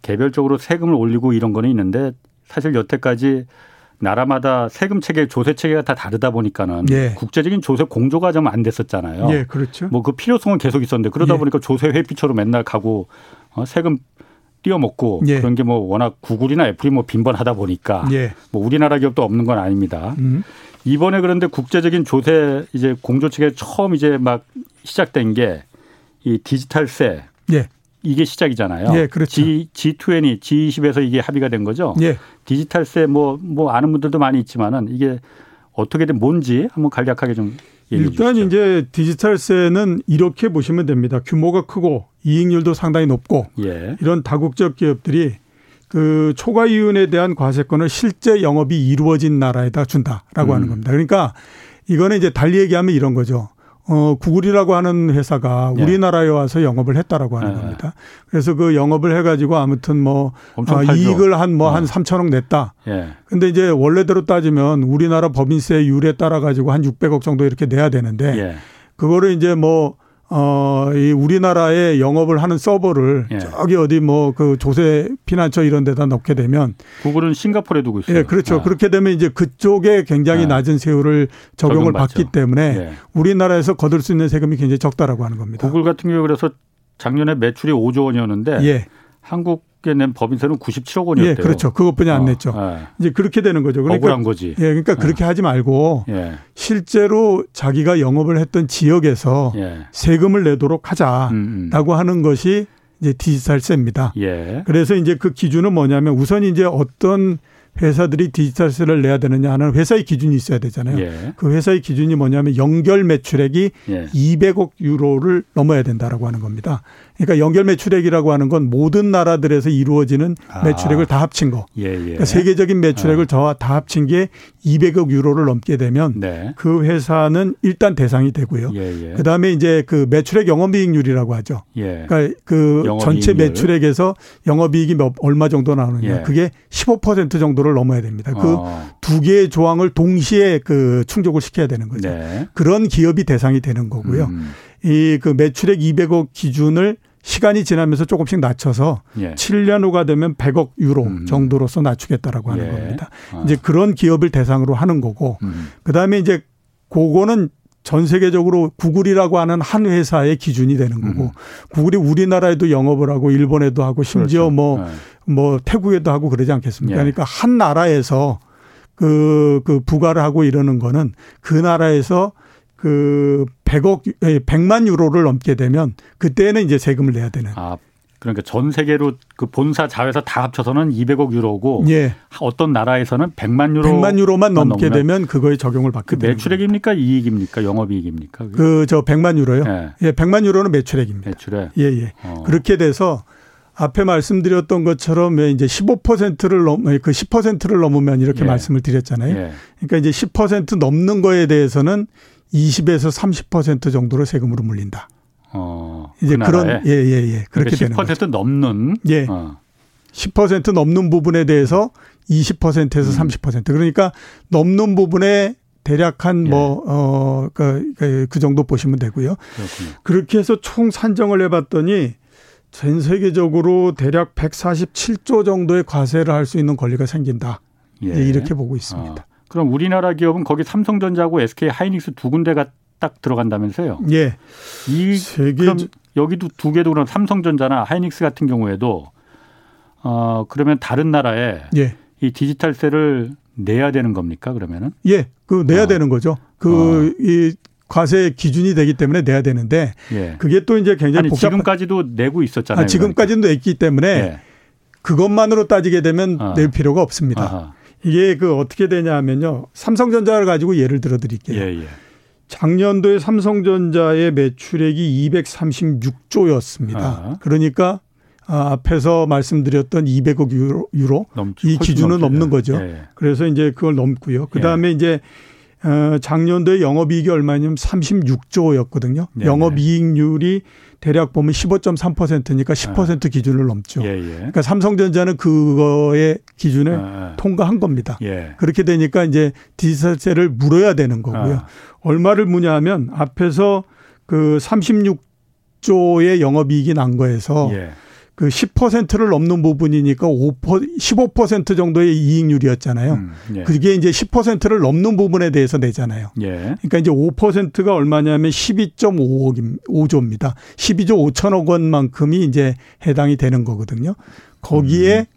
개별적으로 세금을 올리고 이런 거는 있는데 사실 여태까지 나라마다 세금 체계, 조세 체계가 다 다르다 보니까는 예. 국제적인 조세 공조가 좀 안 됐었잖아요. 예, 그렇죠. 뭐 그 필요성은 계속 있었는데 그러다 예. 보니까 조세 회피처로 맨날 가고 어, 세금 띄어먹고 예. 그런 게 뭐 워낙 구글이나 애플이 뭐 빈번하다 보니까 예. 뭐 우리나라 기업도 없는 건 아닙니다. 음. 이번에 그런데 국제적인 조세 이제 공조 체계 처음 이제 막 시작된 게 이 디지털세. 예. 이게 시작이잖아요. 예, 그렇죠. G, G20, G20에서 이게 합의가 된 거죠. 예. 디지털세 뭐, 뭐 아는 분들도 많이 있지만은 이게 어떻게든 뭔지 한번 간략하게 좀 얘기해 일단 주시죠. 이제 디지털세는 이렇게 보시면 됩니다. 규모가 크고 이익률도 상당히 높고 예. 이런 다국적 기업들이 그 초과 이윤에 대한 과세권을 실제 영업이 이루어진 나라에다 준다라고 음. 하는 겁니다. 그러니까 이거는 이제 달리 얘기하면 이런 거죠. 어, 구글이라고 하는 회사가 예. 우리나라에 와서 영업을 했다라고 하는 예. 겁니다. 그래서 그 영업을 해가지고 아무튼 뭐 어, 이익을 한 뭐한 뭐 예. 3천억 냈다. 예. 근데 이제 원래대로 따지면 우리나라 법인세 율에 따라 가지고 한 600억 정도 이렇게 내야 되는데 예. 그거를 이제 뭐 어, 이 우리나라에 영업을 하는 서버를 예. 저기 어디 뭐 그 조세 피난처 이런 데다 넣게 되면 구글은 싱가포르에 두고 있어요. 예, 그렇죠. 아. 그렇게 되면 이제 그쪽에 굉장히 아. 낮은 세율을 적용을 받기 때문에 예. 우리나라에서 거둘 수 있는 세금이 굉장히 적다라고 하는 겁니다. 구글 같은 경우에 그래서 작년에 매출이 5조 원이었는데 예. 한국 낸 법인세는 97억 원이었대요. 예, 그렇죠. 그것뿐이 안 어, 냈죠. 예. 이제 그렇게 되는 거죠. 그러니까, 억울한 거지. 예, 그러니까 예. 그렇게 하지 말고 예. 실제로 자기가 영업을 했던 지역에서 예. 세금을 내도록 하자라고 음, 음. 하는 것이 이제 디지털세입니다. 예. 그래서 이제 그 기준은 뭐냐면 우선 이제 어떤 회사들이 디지털세를 내야 되느냐 하는 회사의 기준이 있어야 되잖아요. 예. 그 회사의 기준이 뭐냐면 연결 매출액이 예. 200억 유로를 넘어야 된다라고 하는 겁니다. 그러니까 연결 매출액이라고 하는 건 모든 나라들에서 이루어지는 아. 매출액을 다 합친 거. 예, 예. 그러니까 세계적인 매출액을 아. 다 합친 게 200억 유로를 넘게 되면 네. 그 회사는 일단 대상이 되고요. 예, 예. 그다음에 이제 그 매출액 영업이익률이라고 하죠. 예. 그러니까 그 전체 매출액에서 영업이익이 몇 얼마 정도 나오느냐. 예. 그게 15% 정도를 넘어야 됩니다. 그두 어. 개의 조항을 동시에 그 충족을 시켜야 되는 거죠. 네. 그런 기업이 대상이 되는 거고요. 음. 이그 매출액 200억 기준을 시간이 지나면서 조금씩 낮춰서 예. 7년 후가 되면 100억 유로 음. 정도로서 낮추겠다라고 하는 예. 겁니다. 아. 이제 그런 기업을 대상으로 하는 거고 음. 그다음에 이제 그거는 전 세계적으로 구글이라고 하는 한 회사의 기준이 되는 거고 음. 구글이 우리나라에도 영업을 하고 일본에도 하고 심지어 뭐뭐 그렇죠. 네. 뭐 태국에도 하고 그러지 않겠습니까? 예. 그러니까 한 나라에서 그, 그 부과를 하고 이러는 거는 그 나라에서 그 100억, 100만 유로를 넘게 되면 그때는 이제 세금을 내야 되는. 아, 그러니까 전 세계로 그 본사 자회사 다 합쳐서는 200억 유로고 예. 어떤 나라에서는 100만 유로 100만 유로만 넘게 되면 그거에 적용을 받게 그 매출액입니까 이익입니까 영업이익입니까? 그 저 100만 유로요. 예. 예, 100만 유로는 매출액입니다. 매출액. 예, 예. 어. 그렇게 돼서 앞에 말씀드렸던 것처럼 이제 15%를 넘, 그 10%를 넘으면 이렇게 예. 말씀을 드렸잖아요. 예. 그러니까 이제 10% 넘는 거에 대해서는 20에서 30% 정도로 세금으로 물린다. 어, 이제 그 그런 예 예 예, 예. 그렇게 그러니까 10% 되는 거죠. 넘는 예. 어. 10% 넘는 부분에 대해서 20%에서 음. 30% 그러니까 넘는 부분에 대략 한 뭐, 예. 어, 그, 그, 그 정도 보시면 되고요. 그렇군요. 그렇게 해서 총 산정을 해 봤더니 전 세계적으로 대략 147조 정도의 과세를 할 수 있는 권리가 생긴다. 예. 이렇게 보고 있습니다. 아, 그럼 우리나라 기업은 거기 삼성전자하고 SK 하이닉스 두 군데가 딱 들어간다면서요? 예. 이 세계 그럼 여기도 두 개도 그럼 삼성전자나 하이닉스 같은 경우에도 어 그러면 다른 나라에 예. 이 디지털세를 내야 되는 겁니까 그러면은? 예, 그 내야 어. 되는 거죠. 그이 어. 과세 기준이 되기 때문에 내야 되는데 예. 그게 또 이제 굉장히 아니, 복잡... 지금까지도 내고 있었잖아요. 아, 지금까지도 그러니까. 냈기 때문에 예. 그것만으로 따지게 되면 어. 낼 필요가 없습니다. 아하. 이게 그 어떻게 되냐면요. 삼성전자를 가지고 예를 들어 드릴게요. 예, 예. 작년도에 삼성전자의 매출액이 236조였습니다. 아. 그러니까 아, 앞에서 말씀드렸던 200억 유로, 유로 이 기준은 넘는 거죠. 예. 그래서 이제 그걸 넘고요. 그 다음에 예. 이제 어, 작년도에 영업이익이 얼마냐면 36조였거든요. 네, 영업이익률이 대략 보면 15.3%니까 10% 아. 기준을 넘죠. 예, 예. 그러니까 삼성전자는 그거의 기준에 아, 아. 통과한 겁니다. 예. 그렇게 되니까 이제 디지털세를 물어야 되는 거고요. 아. 얼마를 무냐면 앞에서 그 36조의 영업이익이 난 거에서 예. 그 10%를 넘는 부분이니까 5% 15% 정도의 이익률이었잖아요. 음, 예. 그게 이제 10%를 넘는 부분에 대해서 내잖아요. 예. 그러니까 이제 5%가 얼마냐면 12.5억 5조입니다. 12조 5천억 원만큼이 이제 해당이 되는 거거든요. 거기에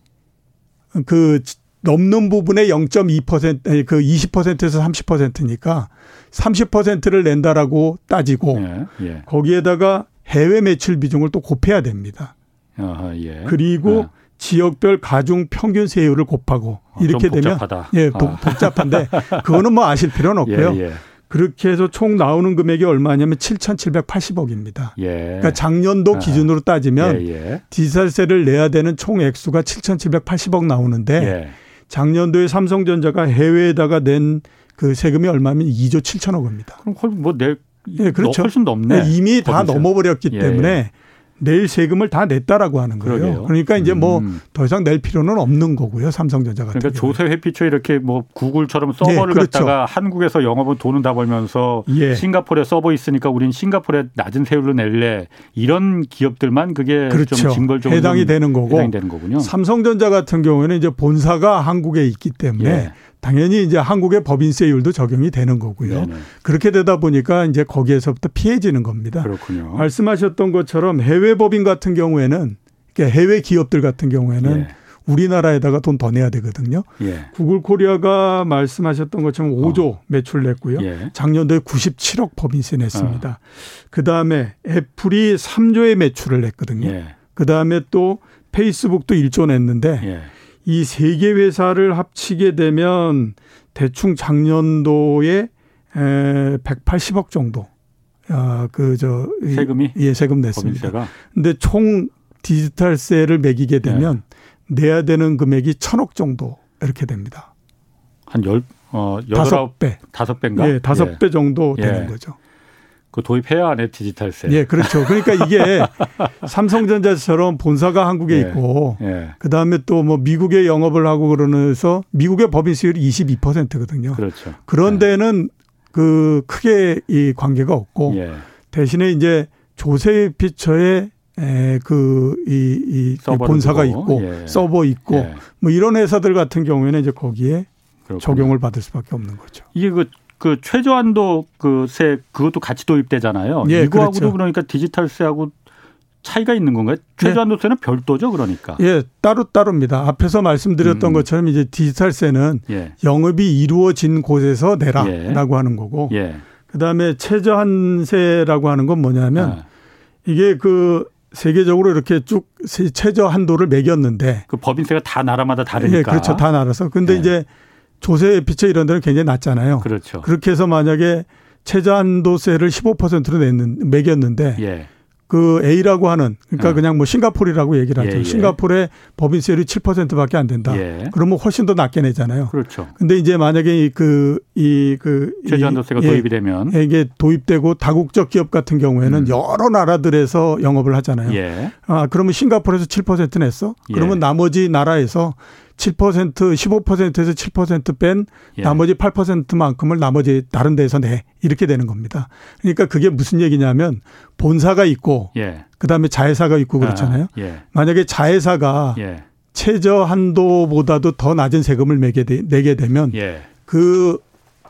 음. 그 넘는 부분의 0.2%, 그 20%에서 30%니까 30%를 낸다라고 따지고 예. 예. 거기에다가 해외 매출 비중을 또 곱해야 됩니다. 아하, 예. 그리고 아. 지역별 가중 평균 세율을 곱하고 어, 이렇게 되면 예, 복, 아. 복잡한데 그거는 뭐 아실 필요는 없고요. 예, 예. 그렇게 해서 총 나오는 금액이 얼마냐면 7,780억입니다. 예. 그러니까 작년도 아. 기준으로 따지면 예, 예. 디지털세를 내야 되는 총 액수가 7,780억 나오는데 예. 작년도에 삼성전자가 해외에다가 낸 그 세금이 얼마면 2조 7천억입니다. 그럼 뭐내 예, 그렇죠. 훨씬 넘네. 네, 이미 다 넘어버렸기 예, 때문에 낼 세금을 다 냈다라고 하는 거예요. 그러게요. 그러니까 이제 뭐더 이상 낼 필요는 없는 거고요. 삼성전자 같은 그러니까 조세 회피처 이렇게 뭐 구글처럼 서버를 예, 그렇죠. 갖다가 한국에서 영업은 돈은 다 벌면서 예. 싱가포르에 서버 있으니까 우린 싱가포르에 낮은 세율로 낼래 이런 기업들만 그게 그렇죠. 좀 징벌적으로 해당이 되는 거고 해당이 되는 거군요. 삼성전자 같은 경우에는 이제 본사가 한국에 있기 때문에 예. 당연히 이제 한국의 법인세율도 적용이 되는 거고요. 네네. 그렇게 되다 보니까 이제 거기에서부터 피해지는 겁니다. 그렇군요. 말씀하셨던 것처럼 해외 법인 같은 경우에는 해외 기업들 같은 경우에는 예. 우리나라에다가 돈 더 내야 되거든요. 예. 구글 코리아가 말씀하셨던 것처럼 5조 어. 매출 냈고요. 예. 작년도에 97억 법인세 냈습니다. 어. 그 다음에 애플이 3조의 매출을 냈거든요. 예. 그 다음에 또 페이스북도 1조 냈는데 예. 이 세 개 회사를 합치게 되면 대충 작년도에 에 180억 정도 아, 그 저 세금이 예, 세금 냈습니다. 법인세가? 근데 총 디지털세를 매기게 되면 네. 내야 되는 금액이 천억 정도 이렇게 됩니다. 한 열, 어, 다섯 배. 다섯 배인가? 예, 다섯 예. 배 정도 되는 예. 거죠. 그 도입해야 하네 디지털세. 예, 그렇죠. 그러니까 이게 삼성전자처럼 본사가 한국에 예, 있고 예. 그다음에 또 뭐 미국에 영업을 하고 그러면서 미국의 법인세율이 22%거든요. 그렇죠. 그런 예. 데는 그 크게 이 관계가 없고 예. 대신에 이제 조세 피처에 그이 이 본사가 두고. 있고 예. 서버 있고 예. 뭐 이런 회사들 같은 경우에는 이제 거기에 그렇군요. 적용을 받을 수밖에 없는 거죠. 이게 그 그 최저한도 그세 그것도 같이 도입되잖아요. 예, 이거하고도 그렇죠. 그러니까 디지털세하고 차이가 있는 건가요? 최저한도세는 네. 별도죠, 그러니까. 예, 따로 따로입니다. 앞에서 말씀드렸던 음. 것처럼 이제 디지털세는 예. 영업이 이루어진 곳에서 내라라고 예. 하는 거고, 예. 그다음에 최저한세라고 하는 건 뭐냐면 아. 이게 그 세계적으로 이렇게 쭉 최저 한도를 매겼는데 그 법인세가 다 나라마다 다르니까. 예, 그렇죠, 다 나라서. 근데 예. 이제 조세 비처 이런 데는 굉장히 낮잖아요. 그렇죠. 그렇게 해서 만약에 최저한도세를 15%로 냈는 매겼는데 예. 그 A라고 하는 그러니까 어. 그냥 뭐 싱가포르라고 얘기를 하죠. 예, 예. 싱가포르의 법인세율이 7%밖에 안 된다. 예. 그러면 훨씬 더 낮게 내잖아요. 그렇죠. 근데 이제 만약에 그이그 최저한도세가 예, 도입이 되면 이게 도입되고 다국적 기업 같은 경우에는 음. 여러 나라들에서 영업을 하잖아요. 예. 아, 그러면 싱가포르에서 7% 냈어. 그러면 나머지 나라에서 7% 15%에서 7%뺀 예. 나머지 8%만큼을 나머지 다른 데서 내 이렇게 되는 겁니다. 그러니까 그게 무슨 얘기냐면 본사가 있고 예. 그다음에 자회사가 있고 그렇잖아요. 아, 예. 만약에 자회사가 예. 최저 한도보다도 더 낮은 세금을 내게, 되, 내게 되면 예. 그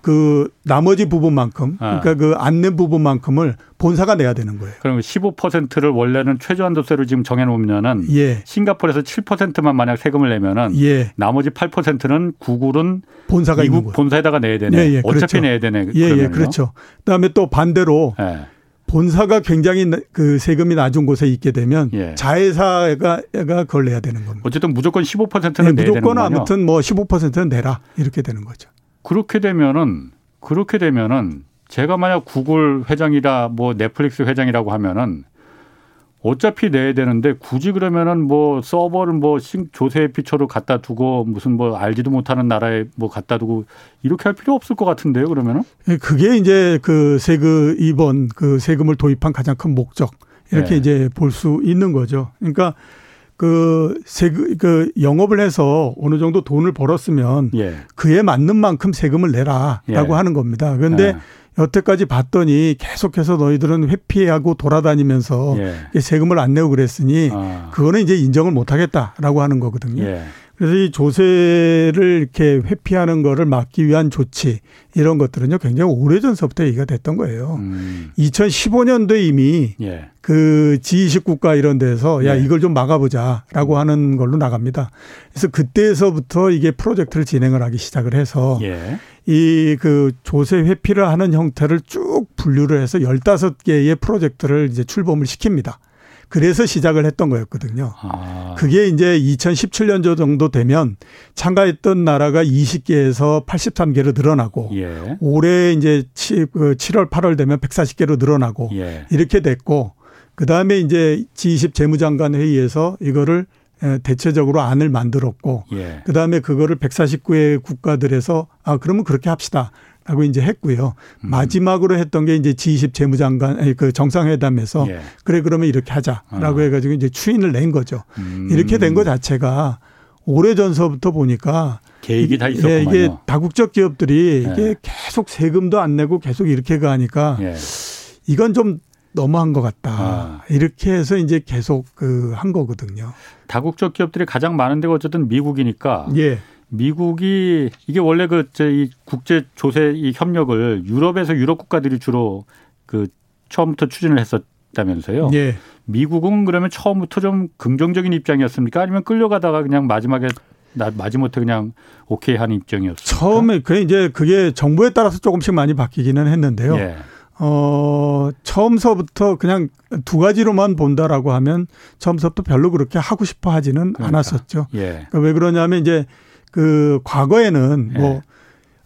그 나머지 부분만큼 아. 그러니까 그 안내 부분만큼을 본사가 내야 되는 거예요. 그럼 15%를 원래는 최저한 도세로 지금 정해 놓으면은 예. 싱가포르에서 7%만 만약 세금을 내면은 예. 나머지 8%는 구글은 본사가 미국 본사에다가 내야 되네. 예, 예. 어차피 그렇죠. 내야 되네. 예, 예, 그렇죠. 그다음에 또 반대로 예. 본사가 굉장히 그 세금이 낮은 곳에 있게 되면 예. 자회사가 그걸 내야 되는 겁니다. 어쨌든 무조건 15%는 네, 내야 무조건 아무튼 뭐 15%는 내라 이렇게 되는 거죠. 그렇게 되면은 그렇게 되면은 제가 만약 구글 회장이다 뭐 넷플릭스 회장이라고 하면은 어차피 내야 되는데 굳이 그러면은 뭐 서버를 뭐 조세 피처로 갖다 두고 무슨 뭐 알지도 못하는 나라에 뭐 갖다 두고 이렇게 할 필요 없을 것 같은데요 그러면은? 예, 그게 이제 그 세금 이번 그 세금을 도입한 가장 큰 목적. 이렇게 네. 이제 볼 수 있는 거죠. 그러니까 그 세금 그 영업을 해서 어느 정도 돈을 벌었으면 예. 그에 맞는 만큼 세금을 내라라고 예. 하는 겁니다. 그런데 예. 여태까지 봤더니 계속해서 너희들은 회피하고 돌아다니면서 예. 세금을 안 내고 그랬으니 아. 그거는 이제 인정을 못 하겠다라고 하는 거거든요. 예. 그래서 이 조세를 이렇게 회피하는 거를 막기 위한 조치 이런 것들은요 굉장히 오래전서부터 얘기가 됐던 거예요. 음. 2015년도에 이미 예. 그 G20 국가 이런 데서 야 예. 이걸 좀 막아보자라고 하는 걸로 나갑니다. 그래서 그때에서부터 이게 프로젝트를 진행을 하기 시작을 해서 예. 이그 조세 회피를 하는 형태를 쭉 분류를 해서 15개의 프로젝트를 이제 출범을 시킵니다. 그래서 시작을 했던 거였거든요. 아. 그게 이제 2017년 정도 되면 참가했던 나라가 20개에서 83개로 늘어나고 예. 올해 이제 7월, 그 8월 되면 140개로 늘어나고 예. 이렇게 됐고 그다음에 이제 G20 재무장관 회의에서 이거를 대체적으로 안을 만들었고 예. 그다음에 그거를 149개 국가들에서 아 그러면 그렇게 합시다. 라고 이제 했고요. 음. 마지막으로 했던 게 이제 G20 재무장관 아니 그 정상회담에서 예. 그래 그러면 이렇게 하자라고 어. 해가지고 이제 추인을 낸 거죠. 음. 이렇게 된것 자체가 오래 전서부터 보니까 계획이 다 있었구만요. 예, 이게 다국적 기업들이 예. 이게 계속 세금도 안 내고 계속 이렇게 가니까 예. 이건 좀 너무한 것 같다. 아. 이렇게 해서 이제 계속 그 한 거거든요. 다국적 기업들이 가장 많은 데가 어쨌든 미국이니까 예. 미국이 이게 원래 그이 국제 조세 이 협력을 유럽에서 유럽 국가들이 주로 그 처음부터 추진을 했었다면서요. 예. 미국은 그러면 처음부터 좀 긍정적인 입장이었습니까? 아니면 끌려가다가 그냥 마지막에 나 마지못해 그냥 오케이 하는 입장이었어요. 처음에 그 이제 그게 정부에 따라서 조금씩 많이 바뀌기는 했는데요. 예. 어, 처음서부터 그냥 두 가지로만 본다라고 하면 처음서부터 별로 그렇게 하고 싶어 하지는 그러니까. 않았었죠. 예. 그러니까 왜 그러냐면 이제 그 과거에는 뭐 예.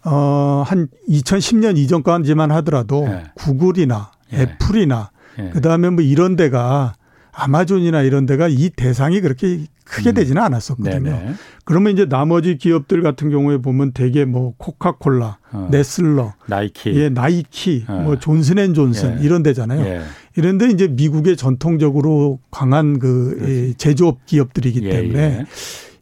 어, 한 2010년 이전까지만 하더라도 예. 구글이나 예. 애플이나 예. 그다음에 뭐 이런 데가 아마존이나 이런 데가 이 대상이 그렇게 크게 음. 되지는 않았었거든요. 네네. 그러면 이제 나머지 기업들 같은 경우에 보면 대개 뭐 코카콜라, 어. 네슬러, 나이키, 예, 나이키, 어. 뭐 존슨앤존슨 예. 이런 데잖아요. 예. 이런데 이제 미국의 전통적으로 강한 그 제조업 기업들이기 예, 때문에 예.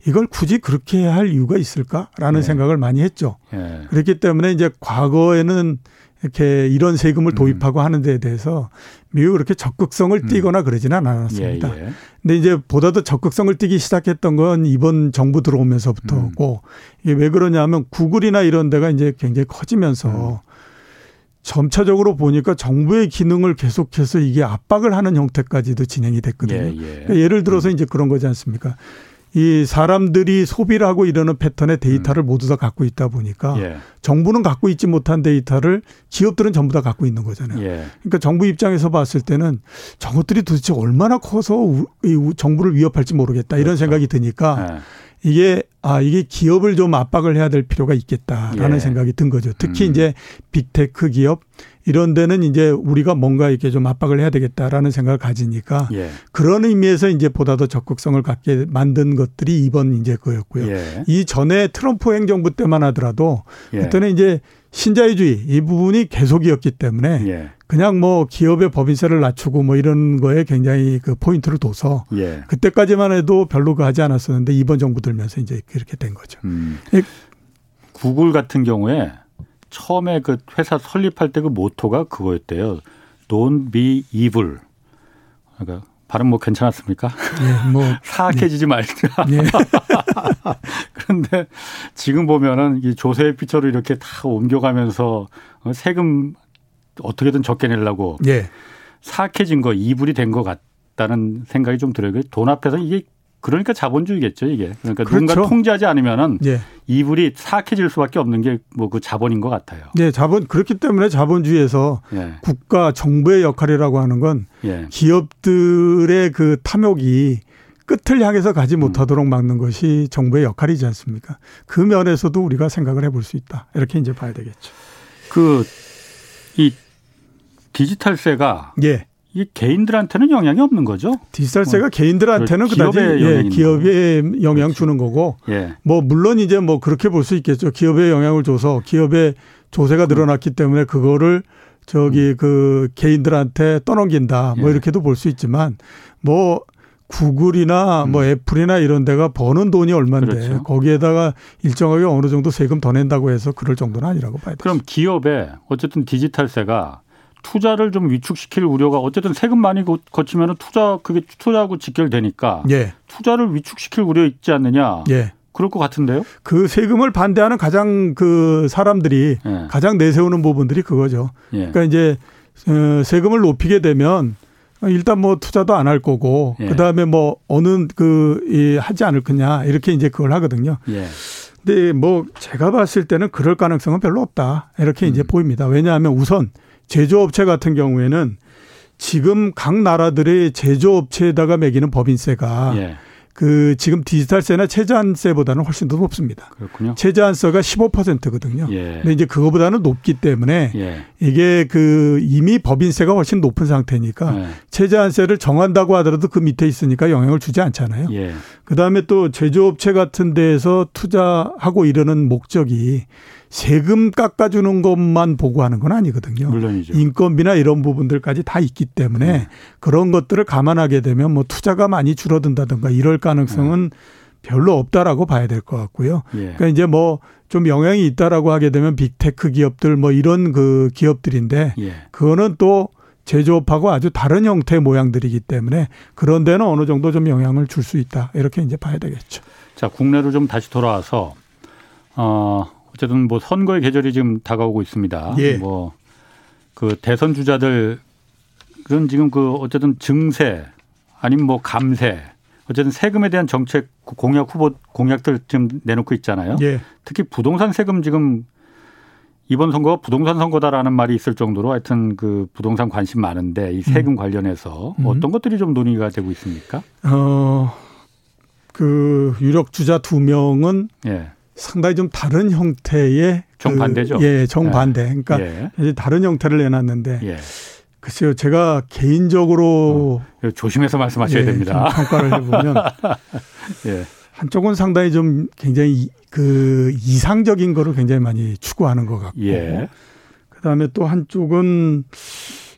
이걸 굳이 그렇게 할 이유가 있을까라는 네. 생각을 많이 했죠. 네. 그렇기 때문에 이제 과거에는 이렇게 이런 세금을 음. 도입하고 음. 하는 데에 대해서 미국 그렇게 적극성을 음. 띠거나 그러지는 않았습니다. 예, 예. 근데 이제 보다 더 적극성을 띠기 시작했던 건 이번 정부 들어오면서부터고 음. 이게 왜 그러냐면 구글이나 이런 데가 이제 굉장히 커지면서 음. 점차적으로 보니까 정부의 기능을 계속해서 이게 압박을 하는 형태까지도 진행이 됐거든요. 예, 예. 그러니까 예를 들어서 음. 이제 그런 거지 않습니까? 이 사람들이 소비를 하고 이러는 패턴의 데이터를 음. 모두 다 갖고 있다 보니까 예. 정부는 갖고 있지 못한 데이터를 기업들은 전부 다 갖고 있는 거잖아요. 예. 그러니까 정부 입장에서 봤을 때는 저것들이 도대체 얼마나 커서 정부를 위협할지 모르겠다 이런 그렇죠. 생각이 드니까 예. 이게 아 이게 기업을 좀 압박을 해야 될 필요가 있겠다라는 예. 생각이 든 거죠. 특히 음. 이제 빅테크 기업 이런 데는 이제 우리가 뭔가 이렇게 좀 압박을 해야 되겠다라는 생각을 가지니까 예. 그런 의미에서 이제 보다 더 적극성을 갖게 만든 것들이 이번 이제 그였고요. 예. 이 전에 트럼프 행정부 때만 하더라도 예. 그때는 이제 신자유주의 이 부분이 계속이었기 때문에 예. 그냥 뭐 기업의 법인세를 낮추고 뭐 이런 거에 굉장히 그 포인트를 둬서 예. 그때까지만 해도 별로 그 하지 않았었는데 이번 정부 들면서 이제 그렇게 된 거죠. 음. 구글 같은 경우에 처음에 그 회사 설립할 때 그 모토가 그거였대요. Don't be evil. 그러니까 발음 뭐 괜찮았습니까? 예, 뭐 사악해지지 네. 말자. 예. 그런데 지금 보면은 이 조세의 피처를 이렇게 다 옮겨가면서 세금 어떻게든 적게 내려고 예. 사악해진 거 이불이 된 것 같다는 생각이 좀 들어요. 돈 앞에서 이게 그러니까 자본주의겠죠 이게. 그러니까 그렇죠. 누군가 통제하지 않으면은 예. 이불이 사악해질 수밖에 없는 게 뭐 그 자본인 것 같아요. 네, 자본 그렇기 때문에 자본주의에서 예. 국가 정부의 역할이라고 하는 건 예. 기업들의 그 탐욕이 끝을 향해서 가지 음. 못하도록 막는 것이 정부의 역할이지 않습니까? 그 면에서도 우리가 생각을 해볼 수 있다. 이렇게 이제 봐야 되겠죠. 그 이 디지털세가 예. 이 개인들한테는 영향이 없는 거죠. 디지털세가 어. 개인들한테는 그다지 예, 기업에 영향 그렇죠. 주는 거고. 예. 뭐 물론 이제 뭐 그렇게 볼 수 있겠죠. 기업에 영향을 줘서 기업의 조세가 늘어났기 때문에 그거를 저기 음. 그 개인들한테 떠넘긴다. 뭐 예. 이렇게도 볼 수 있지만 뭐 구글이나 음. 뭐 애플이나 이런 데가 버는 돈이 얼마인데 그렇죠. 거기에다가 일정하게 어느 정도 세금 더 낸다고 해서 그럴 정도는 아니라고 봐야 돼요. 그럼 기업에 어쨌든 디지털세가 투자를 좀 위축시킬 우려가 어쨌든 세금 많이 거치면 투자 그게 투자하고 직결되니까 예. 투자를 위축시킬 우려 있지 않느냐. 예. 그럴 것 같은데요. 그 세금을 반대하는 가장 그 사람들이 예. 가장 내세우는 부분들이 그거죠. 예. 그러니까 이제 어, 세금을 높이게 되면 일단 뭐 투자도 안 할 거고 예. 그다음에 뭐 어느 그 하지 않을 거냐 이렇게 이제 그걸 하거든요. 예. 근데 뭐 제가 봤을 때는 그럴 가능성은 별로 없다 이렇게 음. 이제 보입니다. 왜냐하면 우선 제조업체 같은 경우에는 지금 각 나라들의 제조업체에다가 매기는 법인세가 예. 그 지금 디지털세나 최저한세보다는 훨씬 더 높습니다. 그렇군요. 최저한세가 15%거든요. 예. 근데 이제 그거보다는 높기 때문에 예. 이게 그 이미 법인세가 훨씬 높은 상태니까 예. 최저한세를 정한다고 하더라도 그 밑에 있으니까 영향을 주지 않잖아요. 예. 그다음에 또 제조업체 같은 데에서 투자하고 이러는 목적이 세금 깎아주는 것만 보고하는 건 아니거든요. 물론이죠. 인건비나 이런 부분들까지 다 있기 때문에 네. 그런 것들을 감안하게 되면 뭐 투자가 많이 줄어든다든가 이럴 가능성은 네. 별로 없다라고 봐야 될 것 같고요. 예. 그러니까 이제 뭐 좀 영향이 있다라고 하게 되면 빅테크 기업들 뭐 이런 그 기업들인데 예. 그거는 또 제조업하고 아주 다른 형태의 모양들이기 때문에 그런 데는 어느 정도 좀 영향을 줄 수 있다. 이렇게 이제 봐야 되겠죠. 자, 국내로 좀 다시 돌아와서 어 어쨌든 뭐 선거의 계절이 지금 다가오고 있습니다. 예. 뭐그 대선 주자들 그런 지금 그 어쨌든 증세 아니면 뭐 감세 어쨌든 세금에 대한 정책 공약 후보 공약들 지금 내놓고 있잖아요. 예. 특히 부동산 세금 지금 이번 선거가 부동산 선거다라는 말이 있을 정도로 하여튼 그 부동산 관심 많은데 이 세금 음. 관련해서 음. 어떤 것들이 좀 논의가 되고 있습니까? 어, 그 유력 주자 두 명은 예. 상당히 좀 다른 형태의 그 정반대죠. 그, 예, 정반대. 그러니까 예. 다른 형태를 내놨는데 예. 글쎄요, 제가 개인적으로 어, 조심해서 말씀하셔야 예, 됩니다. 평가를 해보면 예. 한쪽은 상당히 좀 굉장히 그 이상적인 거를 굉장히 많이 추구하는 것 같고, 예. 그다음에 또 한쪽은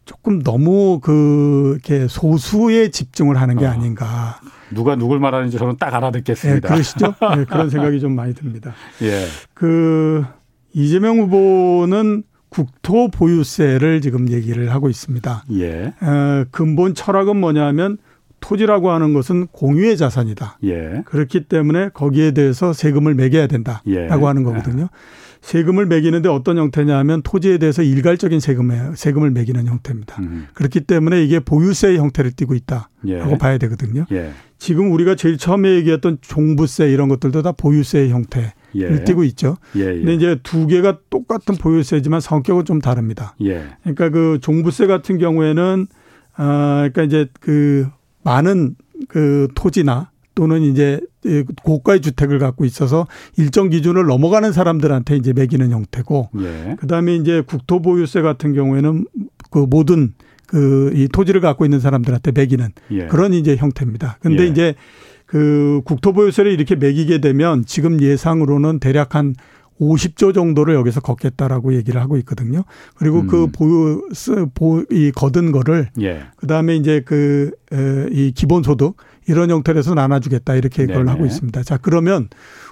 조금 너무 그 이렇게 소수에 집중을 하는 게 어. 아닌가. 누가 누굴 말하는지 저는 딱 알아듣겠습니다. 네, 그러시죠? 네, 그런 생각이 좀 많이 듭니다. 예. 그 이재명 후보는 국토 보유세를 지금 얘기를 하고 있습니다. 예. 어, 근본 철학은 뭐냐면 토지라고 하는 것은 공유의 자산이다. 예. 그렇기 때문에 거기에 대해서 세금을 매겨야 된다라고 예. 하는 거거든요. 세금을 매기는데 어떤 형태냐 하면 토지에 대해서 일괄적인 세금에 세금을 매기는 형태입니다. 음. 그렇기 때문에 이게 보유세의 형태를 띠고 있다라고 예. 봐야 되거든요. 예. 지금 우리가 제일 처음에 얘기했던 종부세 이런 것들도 다 보유세의 형태를 예. 띠고 있죠. 예, 예. 근데 이제 두 개가 똑같은 보유세지만 성격은 좀 다릅니다. 예. 그러니까 그 종부세 같은 경우에는 아 그러니까 이제 그 많은 그 토지나 또는 이제 고가의 주택을 갖고 있어서 일정 기준을 넘어가는 사람들한테 이제 매기는 형태고 예. 그다음에 이제 국토보유세 같은 경우에는 그 모든 그 이 토지를 갖고 있는 사람들한테 매기는 예. 그런 이제 형태입니다. 근데 예. 이제 그 국토보유세를 이렇게 매기게 되면 지금 예상으로는 대략 한 50조 정도를 여기서 걷겠다라고 얘기를 하고 있거든요. 그리고 그 음. 그 보유 보 이 거둔 거를 예. 그 다음에 이제 그 이 기본 소득 이런 형태로 해서 나눠주겠다 이렇게 그걸 하고 있습니다. 자 그러면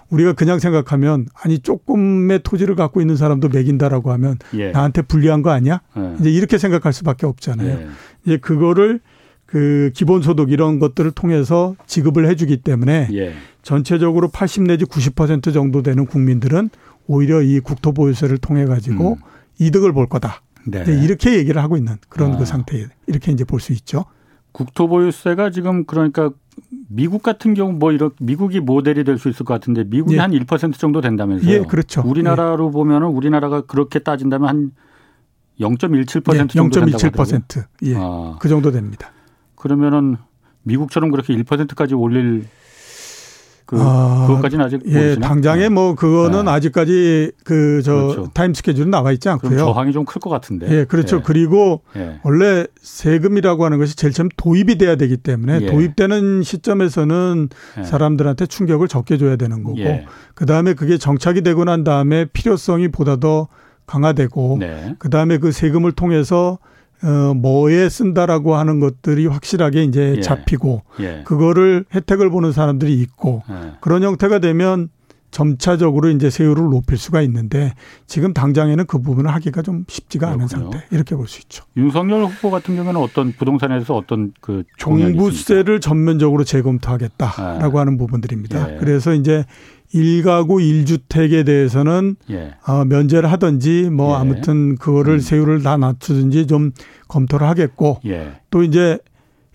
우리가 그냥 생각하면 아니 조금의 토지를 갖고 있는 사람도 매긴다라고 하면 예. 나한테 불리한 거 아니야? 예. 이제 이렇게 생각할 수밖에 없잖아요. 예. 이제 그거를 그 기본소득 이런 것들을 통해서 지급을 해주기 때문에 예. 전체적으로 80 내지 90% 정도 되는 국민들은 오히려 이 국토보유세를 통해 가지고 음. 이득을 볼 거다. 네. 이렇게 얘기를 하고 있는 그런 아. 그 상태 이렇게 이제 볼 수 있죠. 국토보유세가 지금 그러니까 미국 같은 경우 뭐 이런 미국이 모델이 될 수 있을 것 같은데 미국이 예. 한1% 정도 된다면서요. 예, 그렇죠. 우리나라로 예. 보면은 우리나라가 그렇게 따진다면 한 0.17% 예, 정도 0.17% 예. 아. 그 정도 됩니다. 그러면은 미국처럼 그렇게 1%까지 올릴 그 아, 그것까지는 아직 예, 모르시나? 당장에 뭐 그거는 네. 아직까지 그저 그렇죠. 타임 스케줄은 나와 있지 않고요. 저항이 좀 클 것 같은데. 예, 그렇죠. 예. 그리고 예. 원래 세금이라고 하는 것이 제일 처음 도입이 돼야 되기 때문에 예. 도입되는 시점에서는 예. 사람들한테 충격을 적게 줘야 되는 거고 예. 그다음에 그게 정착이 되고 난 다음에 필요성이 보다 더 강화되고 네. 그다음에 그 세금을 통해서 어, 뭐에 쓴다라고 하는 것들이 확실하게 이제 예. 잡히고 예. 그거를 혜택을 보는 사람들이 있고 예. 그런 형태가 되면 점차적으로 이제 세율을 높일 수가 있는데 지금 당장에는 그 부분을 하기가 좀 쉽지가 그렇군요. 않은 상태 이렇게 볼 수 있죠. 윤석열 후보 같은 경우는 어떤 부동산에서 어떤 그 종부세를 전면적으로 재검토하겠다라고 예. 하는 부분들입니다. 예. 그래서 이제 일가구 일주택에 대해서는 예. 어, 면제를 하든지 뭐 예. 아무튼 그거를 음. 세율을 다 낮추든지 좀 검토를 하겠고 예. 또 이제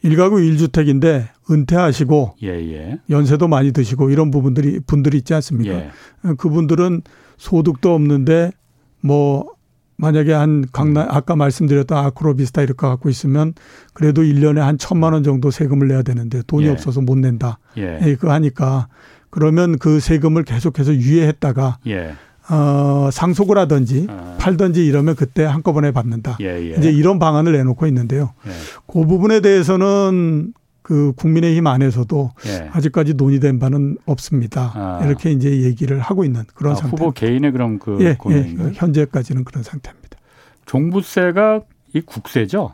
일가구 일주택인데 은퇴하시고 예예. 예. 연세도 많이 드시고 이런 부분들이 분들이 있지 않습니까? 예. 어, 그분들은 소득도 없는데 뭐 만약에 한 강남 음. 아까 말씀드렸던 아크로비스타 이렇게 갖고 있으면 그래도 1년에 한 천만 원 정도 세금을 내야 되는데 돈이 예. 없어서 못 낸다. 예. 예. 그거 하니까 그러면 그 세금을 계속해서 유예했다가 예. 어, 상속을 하든지 아. 팔든지 이러면 그때 한꺼번에 받는다. 예, 예. 이제 이런 방안을 내놓고 있는데요. 예. 그 부분에 대해서는 그 국민의힘 안에서도 예. 아직까지 논의된 바는 없습니다. 아. 이렇게 이제 얘기를 하고 있는 그런 아, 상태. 후보 개인의 그럼 그 예, 예, 현재까지는 그런 상태입니다. 종부세가 이 국세죠?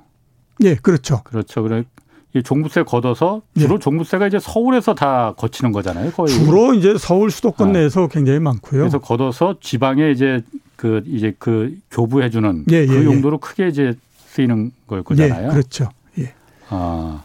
예, 그렇죠. 그렇죠. 그래 이 종부세 걷어서 주로 예. 종부세가 이제 서울에서 다 거치는 거잖아요. 거의 주로 이제 서울 수도권 아. 내에서 굉장히 많고요. 그래서 걷어서 지방에 이제 그 이제 그 교부해 주는 예, 그 예, 예. 용도로 크게 이제 쓰이는 걸 거잖아요. 예, 그렇죠. 예. 아.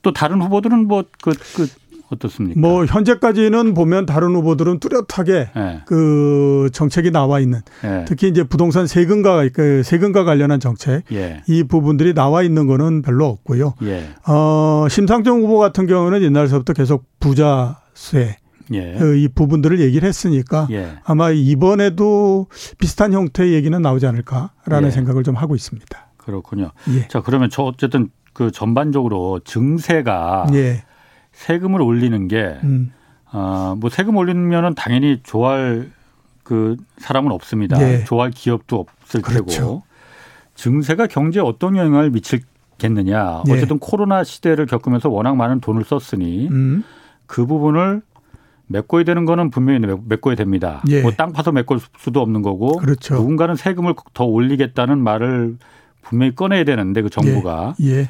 또 다른 후보들은 뭐그 그 어떻습니까? 뭐 현재까지는 보면 다른 후보들은 뚜렷하게 네. 그 정책이 나와 있는 네. 특히 이제 부동산 세금과 그 세금과 관련한 정책 예. 이 부분들이 나와 있는 거는 별로 없고요. 예. 어 심상정 후보 같은 경우는 옛날서부터 계속 부자세 예. 그이 부분들을 얘기를 했으니까 예. 아마 이번에도 비슷한 형태의 얘기는 나오지 않을까라는 예. 생각을 좀 하고 있습니다. 그렇군요. 예. 자 그러면 저 어쨌든 그 전반적으로 증세가 예. 세금을 올리는 게, 음. 어, 뭐 세금 올리면은 당연히 좋아할 그 사람은 없습니다. 네. 좋아할 기업도 없을 그렇죠. 테고. 증세가 경제에 어떤 영향을 미칠겠느냐. 네. 어쨌든 코로나 시대를 겪으면서 워낙 많은 돈을 썼으니 음. 그 부분을 메꿔야 되는 거는 분명히 메꿔야 됩니다. 예. 뭐땅 파서 메꿀 수도 없는 거고 그렇죠. 누군가는 세금을 더 올리겠다는 말을 분명히 꺼내야 되는데 그 정부가 예. 예.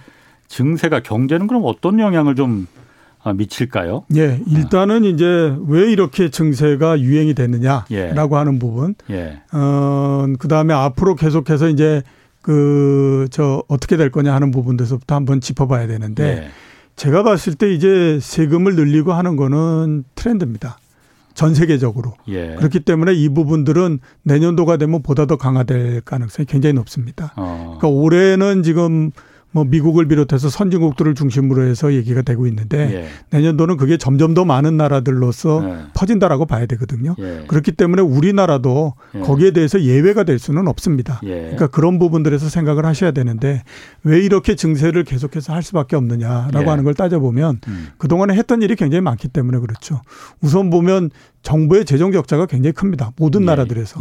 증세가 경제는 그럼 어떤 영향을 좀 아, 미칠까요? 예, 일단은 아. 이제 왜 이렇게 증세가 유행이 됐느냐라고 예. 하는 부분. 예. 어, 그 다음에 앞으로 계속해서 이제 그 저 어떻게 될 거냐 하는 부분에서부터 한번 짚어봐야 되는데 예. 제가 봤을 때 이제 세금을 늘리고 하는 거는 트렌드입니다. 전 세계적으로. 예. 그렇기 때문에 이 부분들은 내년도가 되면 보다 더 강화될 가능성이 굉장히 높습니다. 어. 그러니까 올해는 지금 뭐 미국을 비롯해서 선진국들을 중심으로 해서 얘기가 되고 있는데 예. 내년도는 그게 점점 더 많은 나라들로서 예. 퍼진다라고 봐야 되거든요. 예. 그렇기 때문에 우리나라도 예. 거기에 대해서 예외가 될 수는 없습니다. 예. 그러니까 그런 부분들에서 생각을 하셔야 되는데 왜 이렇게 증세를 계속해서 할 수밖에 없느냐라고 예. 하는 걸 따져보면 음. 그동안에 했던 일이 굉장히 많기 때문에 그렇죠. 우선 보면 정부의 재정 적자가 굉장히 큽니다. 모든 나라들에서.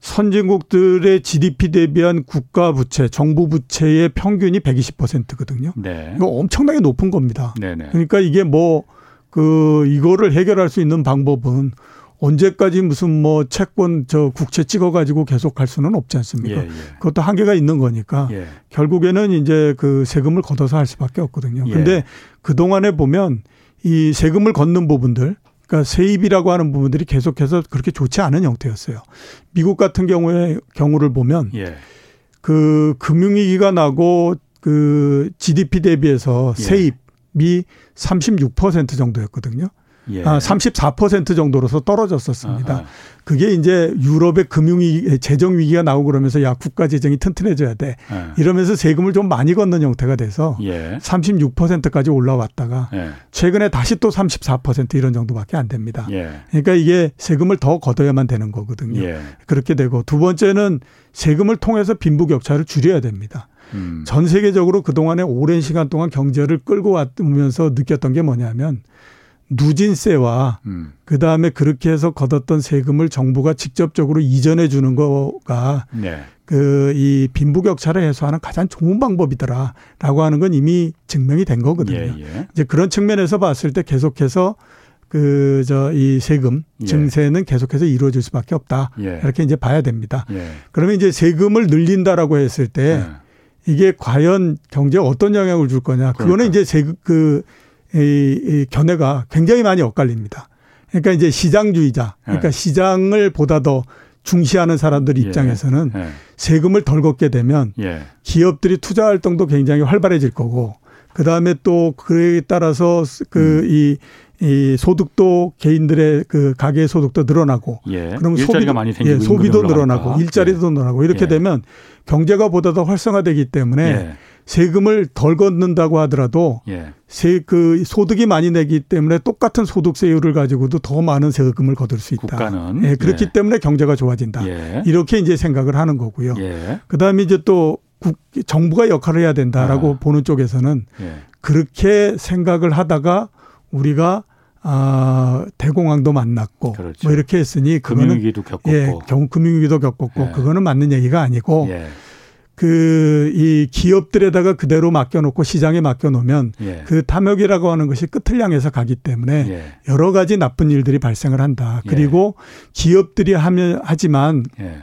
선진국들의 GDP 대비한 국가 부채, 정부 부채의 평균이 120%거든요. 네. 이거 엄청나게 높은 겁니다. 네 네. 그러니까 이게 뭐 그 이거를 해결할 수 있는 방법은 언제까지 무슨 뭐 채권 저 국채 찍어 가지고 계속 갈 수는 없지 않습니까? 예, 예. 그것도 한계가 있는 거니까 예. 결국에는 이제 그 세금을 걷어서 할 수밖에 없거든요. 예. 근데 그 동안에 보면 이 세금을 걷는 부분들 그러니까 세입이라고 하는 부분들이 계속해서 그렇게 좋지 않은 형태였어요. 미국 같은 경우에 경우를 보면 예. 그 금융위기가 나고 그 GDP 대비해서 예. 세입이 36% 정도였거든요. 예. 아, 34% 정도로서 떨어졌었습니다. 아하. 그게 이제 유럽의 금융위 재정 위기가 나오고 그러면서 야 국가 재정이 튼튼해져야 돼. 예. 이러면서 세금을 좀 많이 걷는 형태가 돼서 예. 36%까지 올라왔다가 예. 최근에 다시 또 34% 이런 정도밖에 안 됩니다. 예. 그러니까 이게 세금을 더 걷어야만 되는 거거든요. 예. 그렇게 되고 두 번째는 세금을 통해서 빈부격차를 줄여야 됩니다. 음. 전 세계적으로 그동안에 오랜 시간 동안 경제를 끌고 왔으면서 느꼈던 게 뭐냐면 누진세와 음. 그 다음에 그렇게 해서 걷었던 세금을 정부가 직접적으로 이전해 주는 거가 네. 그이 빈부격차를 해소하는 가장 좋은 방법이더라라고 하는 건 이미 증명이 된 거거든요. 예, 예. 이제 그런 측면에서 봤을 때 계속해서 그 저 이 세금 예. 증세는 계속해서 이루어질 수밖에 없다 예. 이렇게 이제 봐야 됩니다. 예. 그러면 이제 세금을 늘린다라고 했을 때 예. 이게 과연 경제에 어떤 영향을 줄 거냐? 그거는 그러니까. 이제 세금 그 이, 이 견해가 굉장히 많이 엇갈립니다. 그러니까 이제 시장주의자, 그러니까 네. 시장을 보다 더 중시하는 사람들 예. 입장에서는 예. 예. 세금을 덜 걷게 되면 예. 기업들이 투자 활동도 굉장히 활발해질 거고 그 다음에 또 그에 따라서 그이 음. 이 소득도 개인들의 그 가계 소득도 늘어나고 예. 그럼 소비도 많이 예, 소비도 늘어나고 일자리도 예. 늘어나고 이렇게 되면 경제가 보다 더 활성화되기 때문에 세금을 덜 걷는다고 하더라도 예. 세그 소득이 많이 내기 때문에 똑같은 소득세율을 가지고도 더 많은 세금을 거둘 수 있다. 국가는 예, 그렇기 예. 때문에 경제가 좋아진다. 예. 이렇게 이제 생각을 하는 거고요. 예. 그다음에 이제 또 국, 정부가 역할을 해야 된다라고 아. 보는 쪽에서는 예. 그렇게 생각을 하다가 우리가 아, 대공황도 만났고 그렇죠. 뭐 이렇게 했으니 그거는 금융위기도 겪었고 예, 경 금융위기도 겪었고 예. 그거는 맞는 얘기가 아니고 예. 그이 기업들에다가 그대로 맡겨놓고 시장에 맡겨놓으면 예. 그 탐욕이라고 하는 것이 끝을 향해서 가기 때문에 예. 여러 가지 나쁜 일들이 발생을 한다. 예. 그리고 기업들이 하면 하지만 예.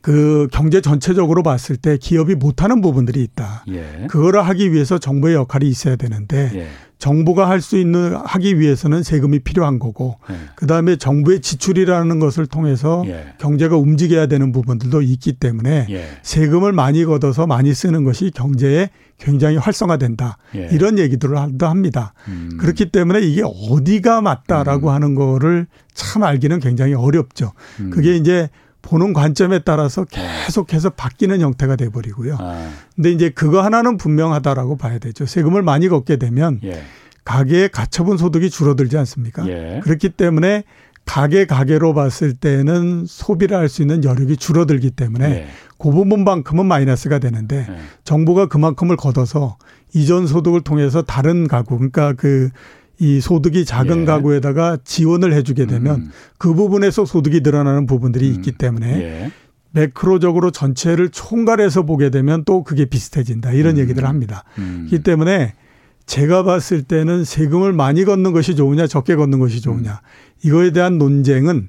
그 경제 전체적으로 봤을 때 기업이 못하는 부분들이 있다. 예. 그거를 하기 위해서 정부의 역할이 있어야 되는데 예. 정부가 할 수 있는 하기 위해서는 세금이 필요한 거고 예. 그다음에 정부의 지출이라는 것을 통해서 예. 경제가 움직여야 되는 부분들도 있기 때문에 예. 세금을 많이 걷어서 많이 쓰는 것이 경제에 굉장히 활성화된다. 예. 이런 얘기들을 합니다. 음. 그렇기 때문에 이게 어디가 맞다라고 음. 하는 거를 참 알기는 굉장히 어렵죠. 음. 그게 이제 보는 관점에 따라서 계속해서 바뀌는 형태가 돼 버리고요. 아. 근데 이제 그거 하나는 분명하다라고 봐야 되죠. 세금을 많이 걷게 되면 예. 가계의 가처분 소득이 줄어들지 않습니까? 예. 그렇기 때문에 가계 가계로 봤을 때는 소비를 할 수 있는 여력이 줄어들기 때문에 예. 그 부분만큼은 마이너스가 되는데 예. 정부가 그만큼을 걷어서 이전 소득을 통해서 다른 가구 그러니까 그 이 소득이 작은 예. 가구에다가 지원을 해주게 되면 음. 그 부분에서 소득이 늘어나는 부분들이 음. 있기 때문에 예. 매크로적으로 전체를 총괄해서 보게 되면 또 그게 비슷해진다 이런 음. 얘기들을 합니다. 음. 그렇기 때문에 제가 봤을 때는 세금을 많이 걷는 것이 좋으냐 적게 걷는 것이 좋으냐 음. 이거에 대한 논쟁은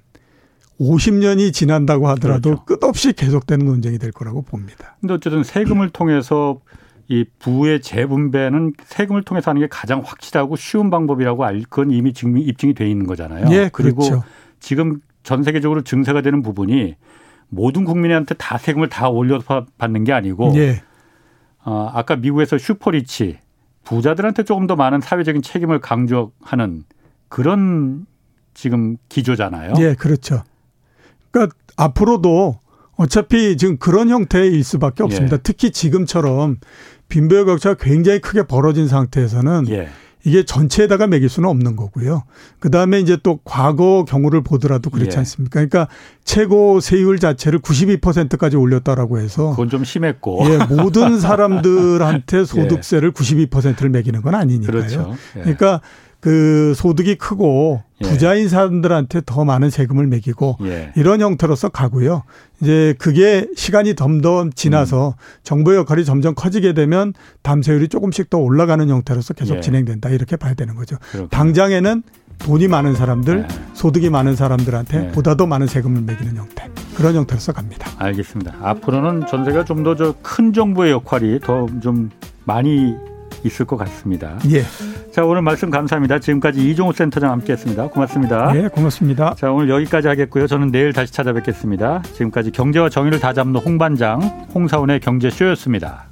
50년이 지난다고 하더라도 그렇죠. 끝없이 계속되는 논쟁이 될 거라고 봅니다. 근데 어쨌든 세금을 통해서 이 부의 재분배는 세금을 통해서 하는 게 가장 확실하고 쉬운 방법이라고 알, 그건 이미 증명, 입증이 돼 있는 거잖아요. 예, 그리고 그렇죠. 지금 전 세계적으로 증세가 되는 부분이 모든 국민한테 다 세금을 다 올려서 받는 게 아니고 예. 어, 아까 미국에서 슈퍼리치 부자들한테 조금 더 많은 사회적인 책임을 강조하는 그런 지금 기조잖아요. 예, 그렇죠. 그러니까 앞으로도 어차피 지금 그런 형태일 수밖에 없습니다. 예. 특히 지금처럼 빈부의 격차가 굉장히 크게 벌어진 상태에서는 예. 이게 전체에다가 매길 수는 없는 거고요. 그 다음에 이제 또 과거 경우를 보더라도 그렇지 예. 않습니까? 그러니까 최고 세율 자체를 92%까지 올렸다라고 해서 그건 좀 심했고 예, 모든 사람들한테 예. 소득세를 예. 92%를 매기는 건 아니니까요. 그렇죠. 예. 그러니까 그 소득이 크고 예. 부자인 사람들한테 더 많은 세금을 매기고 예. 이런 형태로서 가고요. 이제 그게 시간이 점점 지나서 음. 정부의 역할이 점점 커지게 되면 담세율이 조금씩 더 올라가는 형태로서 계속 예. 진행된다 이렇게 봐야 되는 거죠. 그렇군요. 당장에는 돈이 많은 사람들, 네. 소득이 많은 사람들한테 네. 보다 더 많은 세금을 매기는 형태. 그런 형태로서 갑니다. 알겠습니다. 앞으로는 전세가 좀 더 큰 정부의 역할이 더 좀 많이 있을 것 같습니다. 예. 자, 오늘 말씀 감사합니다. 지금까지 이종호 센터장 함께 했습니다. 고맙습니다. 예, 고맙습니다. 자, 오늘 여기까지 하겠고요. 저는 내일 다시 찾아뵙겠습니다. 지금까지 경제와 정의를 다잡는 홍반장 홍사원의 경제쇼였습니다.